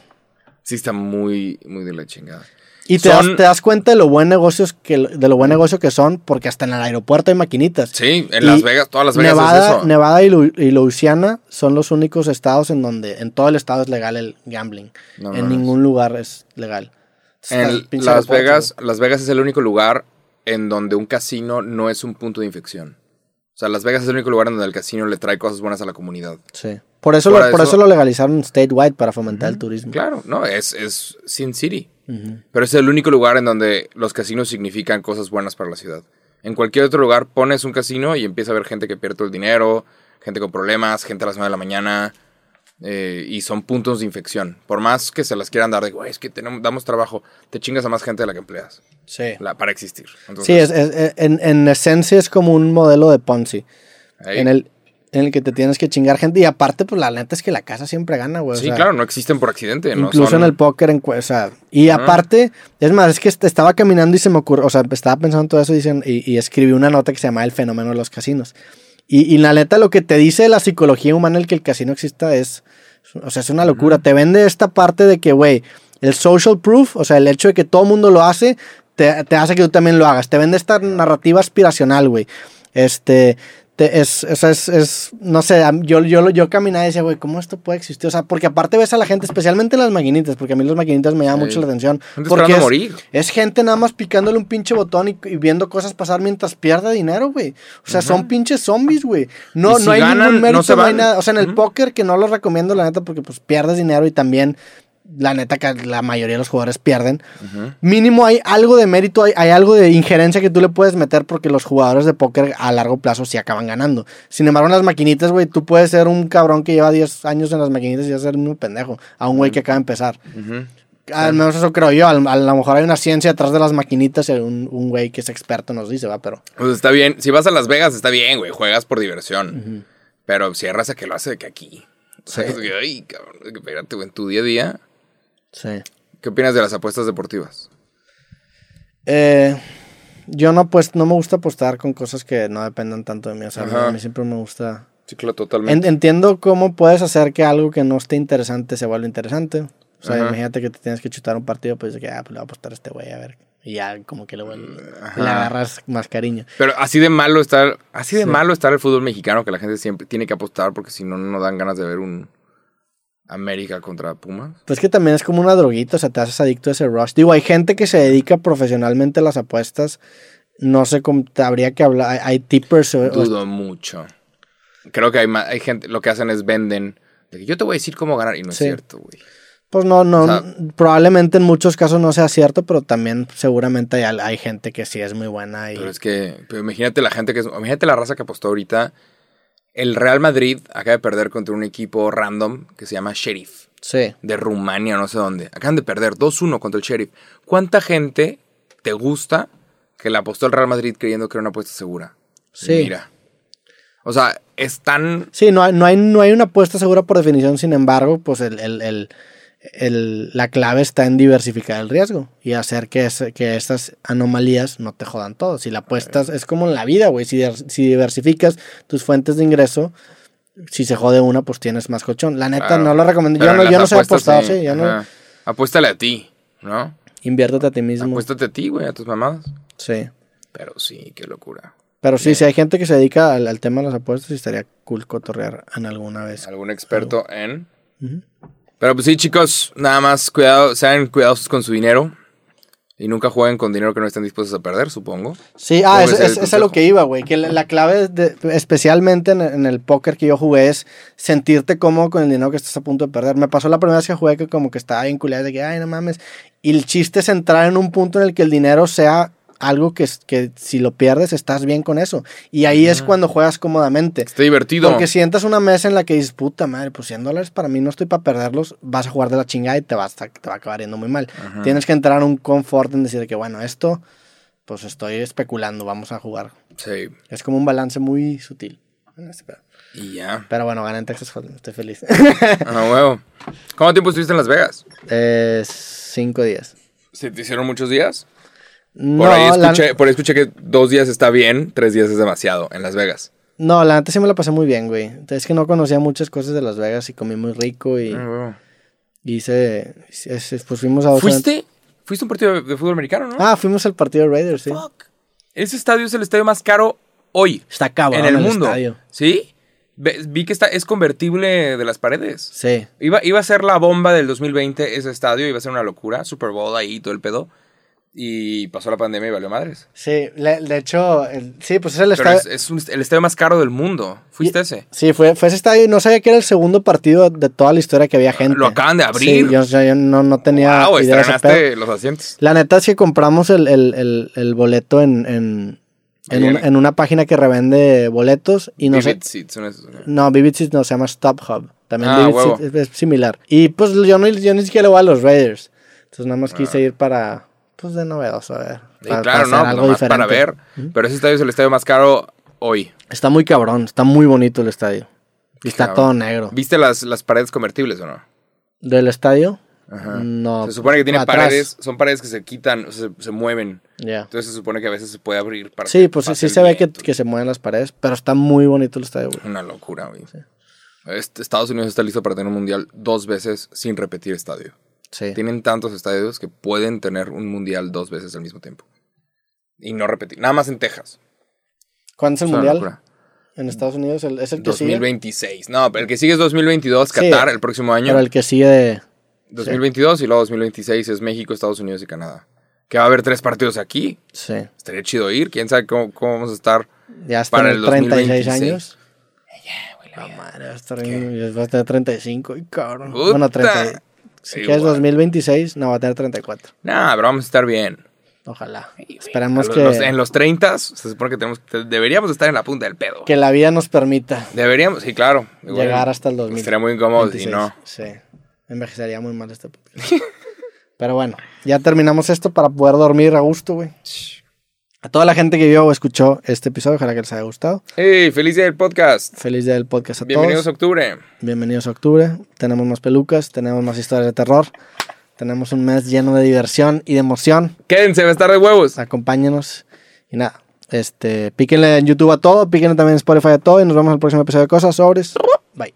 Sí, está muy, muy de la chingada. Y te, das, te das cuenta de lo buen negocios que de lo buen negocio que son, porque hasta en el aeropuerto hay maquinitas. Sí, en Y Las Vegas, todas Las Vegas Nevada, es eso. Nevada y, Lu- y Louisiana son los únicos estados en donde en todo el estado es legal el gambling. No en ningún lugar es legal. En Las Vegas, Las Vegas es el único lugar en donde un casino no es un punto de infección. O sea, Las Vegas es el único lugar en donde el casino le trae cosas buenas a la comunidad. Sí. Por eso, Fuera lo, de por eso- eso lo legalizaron statewide para fomentar el turismo. Claro, no, es, es Sin City. Pero es el único lugar en donde los casinos significan cosas buenas para la ciudad. En cualquier otro lugar pones un casino y empieza a haber gente que pierde todo el dinero, gente con problemas, gente a las 9 de la mañana. eh, y son puntos de infección. Por más que se las quieran dar de, güey, es que tenemos, damos trabajo, te chingas a más gente de la que empleas Sí. la- para existir. Sí, Entonces, es, es- es- en, en esencia es como un modelo de Ponzi. ahí- En el, en el que te tienes que chingar gente. Y aparte, pues la neta es que la casa siempre gana, güey. o sí, sea, claro, no existen por accidente. no Incluso son- en el póker, en, o sea, y aparte, es más, es que est- estaba caminando y se me ocurrió, o sea, estaba pensando en todo eso y, y, y escribí una nota que se llama El fenómeno de los casinos. Y, y la neta, lo que te dice la psicología humana el que el casino exista es, o sea, es una locura. Te vende esta parte de que, güey, el social proof, o sea, el hecho de que todo el mundo lo hace, te, te hace que tú también lo hagas. Te vende esta narrativa aspiracional, güey. Este, te- es, o sea, es, es, no sé, yo, yo, yo caminaba y decía, güey, ¿cómo esto puede existir? O sea, porque aparte ves a la gente, especialmente en las maquinitas, porque a mí las maquinitas me llaman Sí. mucho la atención. Gente Porque es, morir. es gente nada más picándole un pinche botón y, y viendo cosas pasar mientras pierde dinero, güey. O sea, son pinches zombies, güey. No, si no hay ganan, ningún no mérito, no, hay nada. O sea, en el póker, que no lo recomiendo, la neta, porque pues pierdes dinero y también, la neta, que la mayoría de los jugadores pierden. Mínimo hay algo de mérito, hay, hay algo de injerencia que tú le puedes meter porque los jugadores de póker a largo plazo sí acaban ganando. Sin embargo, en las maquinitas, güey, tú puedes ser un cabrón que lleva 10 años en las maquinitas y ya ser un pendejo a un güey que acaba de empezar. Al menos eso creo yo. Al- A, lo mejor hay una ciencia detrás de las maquinitas y un, un güey que es experto nos dice, va, pero. Pues está bien. Si vas a Las Vegas, está bien, güey. Juegas por diversión. Pero hay raza que lo hace de que aquí. O sea, Sí. que, [laughs] ay, cabrón. Espérate, güey. En tu día a día, Sí. ¿qué opinas de las apuestas deportivas? Eh, yo no, pues, no me gusta apostar con cosas que no dependan tanto de mí. O sea, Ajá. a mí siempre me gusta. Sí, claro, totalmente. En- entiendo cómo puedes hacer que algo que no esté interesante se vuelva interesante. O sea, Ajá. imagínate que te tienes que chutar un partido, pues que, ah, pues le voy a apostar a este güey, a ver. Y ya como que le, le agarras más cariño. Pero así de malo está, así de Sí. malo está el fútbol mexicano que la gente siempre tiene que apostar porque si no, no dan ganas de ver un América contra Pumas. Pues que también es como una droguita, o sea, te haces adicto a ese rush. Digo, hay gente que se dedica profesionalmente a las apuestas. No sé cómo habría que hablar. Hay, tippers. o- o- Dudo mucho. Creo que hay, ma- hay gente, lo que hacen es venden. De que yo te voy a decir cómo ganar y no Sí. es cierto, güey. Pues no, no, O sea- probablemente en muchos casos no sea cierto, pero también seguramente hay, hay gente que sí es muy buena y Pero es que, pero imagínate la gente que es, imagínate la raza que apostó ahorita. El Real Madrid acaba de perder contra un equipo random que se llama Sheriff, sí, de Rumania, no sé dónde. Acaban de perder 2-1 contra el Sheriff. ¿Cuánta gente te gusta que le apostó al Real Madrid creyendo que era una apuesta segura? Sí. Mira. O sea, es tan. Sí, no hay, no hay, no hay una apuesta segura por definición, sin embargo, pues el, el- el- el- la clave está en diversificar el riesgo y hacer que, es- que estas anomalías no te jodan todo. Si la apuestas, es como en la vida, güey, si, diversificas tus fuentes de ingreso, si se jode una, pues tienes más colchón. La neta, Claro. no lo recomiendo. Pero Yo no, yo no sé apostar, sí, yo no. Ajá. Apuéstale a ti, ¿no? Inviértete a ti mismo. Apuéstate a ti, güey, a tus mamadas. Sí. Pero sí, qué locura. Pero sí, si hay gente que se dedica al, al tema de las apuestas, sí estaría cool cotorrear en alguna vez. Algún experto en. Pero pues sí, chicos, nada más cuidado, sean cuidadosos con su dinero. Y nunca jueguen con dinero que no estén dispuestos a perder, supongo. Sí, ah, ¿Cómo es, es, a lo que iba, güey. Que la, la clave, de- especialmente en, en el póker que yo jugué, es sentirte cómodo con el dinero que estás a punto de perder. Me pasó la primera vez que jugué que como que estaba bien culiado de que, ay, no mames. Y el chiste es entrar en un punto en el que el dinero sea algo que, es- que si lo pierdes estás bien con eso. Y ahí es cuando juegas cómodamente. Está divertido. Porque si entras a una mesa en la que dices, puta madre, pues 100 dólares para mí no estoy para perderlos, vas a jugar de la chingada y te, vas a- te va a acabar yendo muy mal. Tienes que entrar en un confort en decir que, bueno, esto, pues estoy especulando, vamos a jugar. Sí. Es como un balance muy sutil. este. Y ya. Pero bueno, gané en Texas Hold'em, estoy feliz. [laughs] Ah, huevo. ¿Cuánto tiempo estuviste en Las Vegas? eh, cinco días. ¿Se te hicieron muchos días? No, Por ahí la, escuché, por ahí escuché que dos días está bien, tres días es demasiado en Las Vegas. no, la neta sí me la pasé muy bien, güey. Es que no conocía muchas cosas de Las Vegas y comí muy rico y huevo. hice, hice- pues fuimos a ¿Fuiste? ¿Fuiste a un partido de, de fútbol americano, no? Ah, fuimos al partido de Raiders, sí. Fuck. Ese estadio es el estadio más caro hoy. Está cabrón en el, mundo. estadio. ¿Sí? Vi que está, es convertible de las paredes. Sí. Iba, iba a ser la bomba del 2020 ese estadio, iba a ser una locura. Super Bowl ahí, todo el pedo. Y pasó la pandemia y valió madres. Sí, le- de hecho, el- sí, pues es el Pero estadio. es, es un- el estadio más caro del mundo. ¿Fuiste Y- ese? Sí, fue, fue ese estadio y no sabía que era el segundo partido de toda la historia que había gente. Lo acaban de abrir. Sí, yo, no, no tenía Wow, idea estrenaste los asientos. La neta es que compramos el, el- el- boleto en, en, en, Bien. un- en una página que revende boletos y no Vivid sé. Seats, ¿no? No, Vivid Seats no, se llama Stop Hub. También Ah, Vivid. Seats es, es similar. Y pues yo, no, yo ni siquiera le voy a los Raiders. Entonces nada más quise ir para, pues de novedoso, a ver. Para- claro, para no, nomás para ver. Pero ese estadio es el estadio más caro hoy. Está muy cabrón, está muy bonito el estadio. Y está Cabrón. todo negro. ¿Viste las, las paredes convertibles o no? ¿Del estadio? Ajá. No. Se supone que tiene atrás. paredes, son paredes que se quitan, o sea, se, se mueven. Ya. Entonces se supone que a veces se puede abrir para Sí, pues sí, se ve que, que se mueven las paredes, pero está muy bonito el estadio, güey. Una locura, güey. Este- Estados Unidos está listo para tener un mundial dos veces sin repetir estadio. Sí. Tienen tantos estadios que pueden tener un mundial dos veces al mismo tiempo. Y no repetir. Nada más en Texas. ¿Cuándo es el mundial? locura. En Estados Unidos el- es el que sigue. 2026. No, pero el que sigue es 2022, Sí, Qatar, el próximo año. Pero el que sigue de... 2022 y luego 2026 es México, Estados Unidos y Canadá. Que va a haber tres partidos aquí. Sí. Estaría chido ir. Quién sabe cómo, cómo vamos a estar. Ya hasta Para en el 36 2026. años. La madre, va a estar bien- va a tener 35. y cabrón. Puta. Bueno, 30. Si Igual. quieres 2026, no, va a tener 34. Nah, pero vamos a estar bien. Ojalá. A Esperemos los- que, los- en los 30 se supone que tenemos deberíamos estar en la punta del pedo. que la vida nos permita Deberíamos, sí, claro. Igual, llegar hasta el 2000. Estaría muy incómodo si no. Sí. Envejecería muy mal este podcast. [laughs] Pero bueno, ya terminamos esto para poder dormir a gusto, güey. A toda la gente que vio o escuchó este episodio, ojalá que les haya gustado. ¡Hey! ¡Feliz día del podcast! Feliz día del podcast a Bienvenidos a todos. octubre. Bienvenidos a octubre. Tenemos más pelucas, tenemos más historias de terror. Tenemos un mes lleno de diversión y de emoción. Quédense, va a estar de huevos. Acompáñenos. Y nada, este, píquenle en YouTube a todo, píquenle también en Spotify a todo y nos vemos en el próximo episodio de Cosas Sobres. Bye.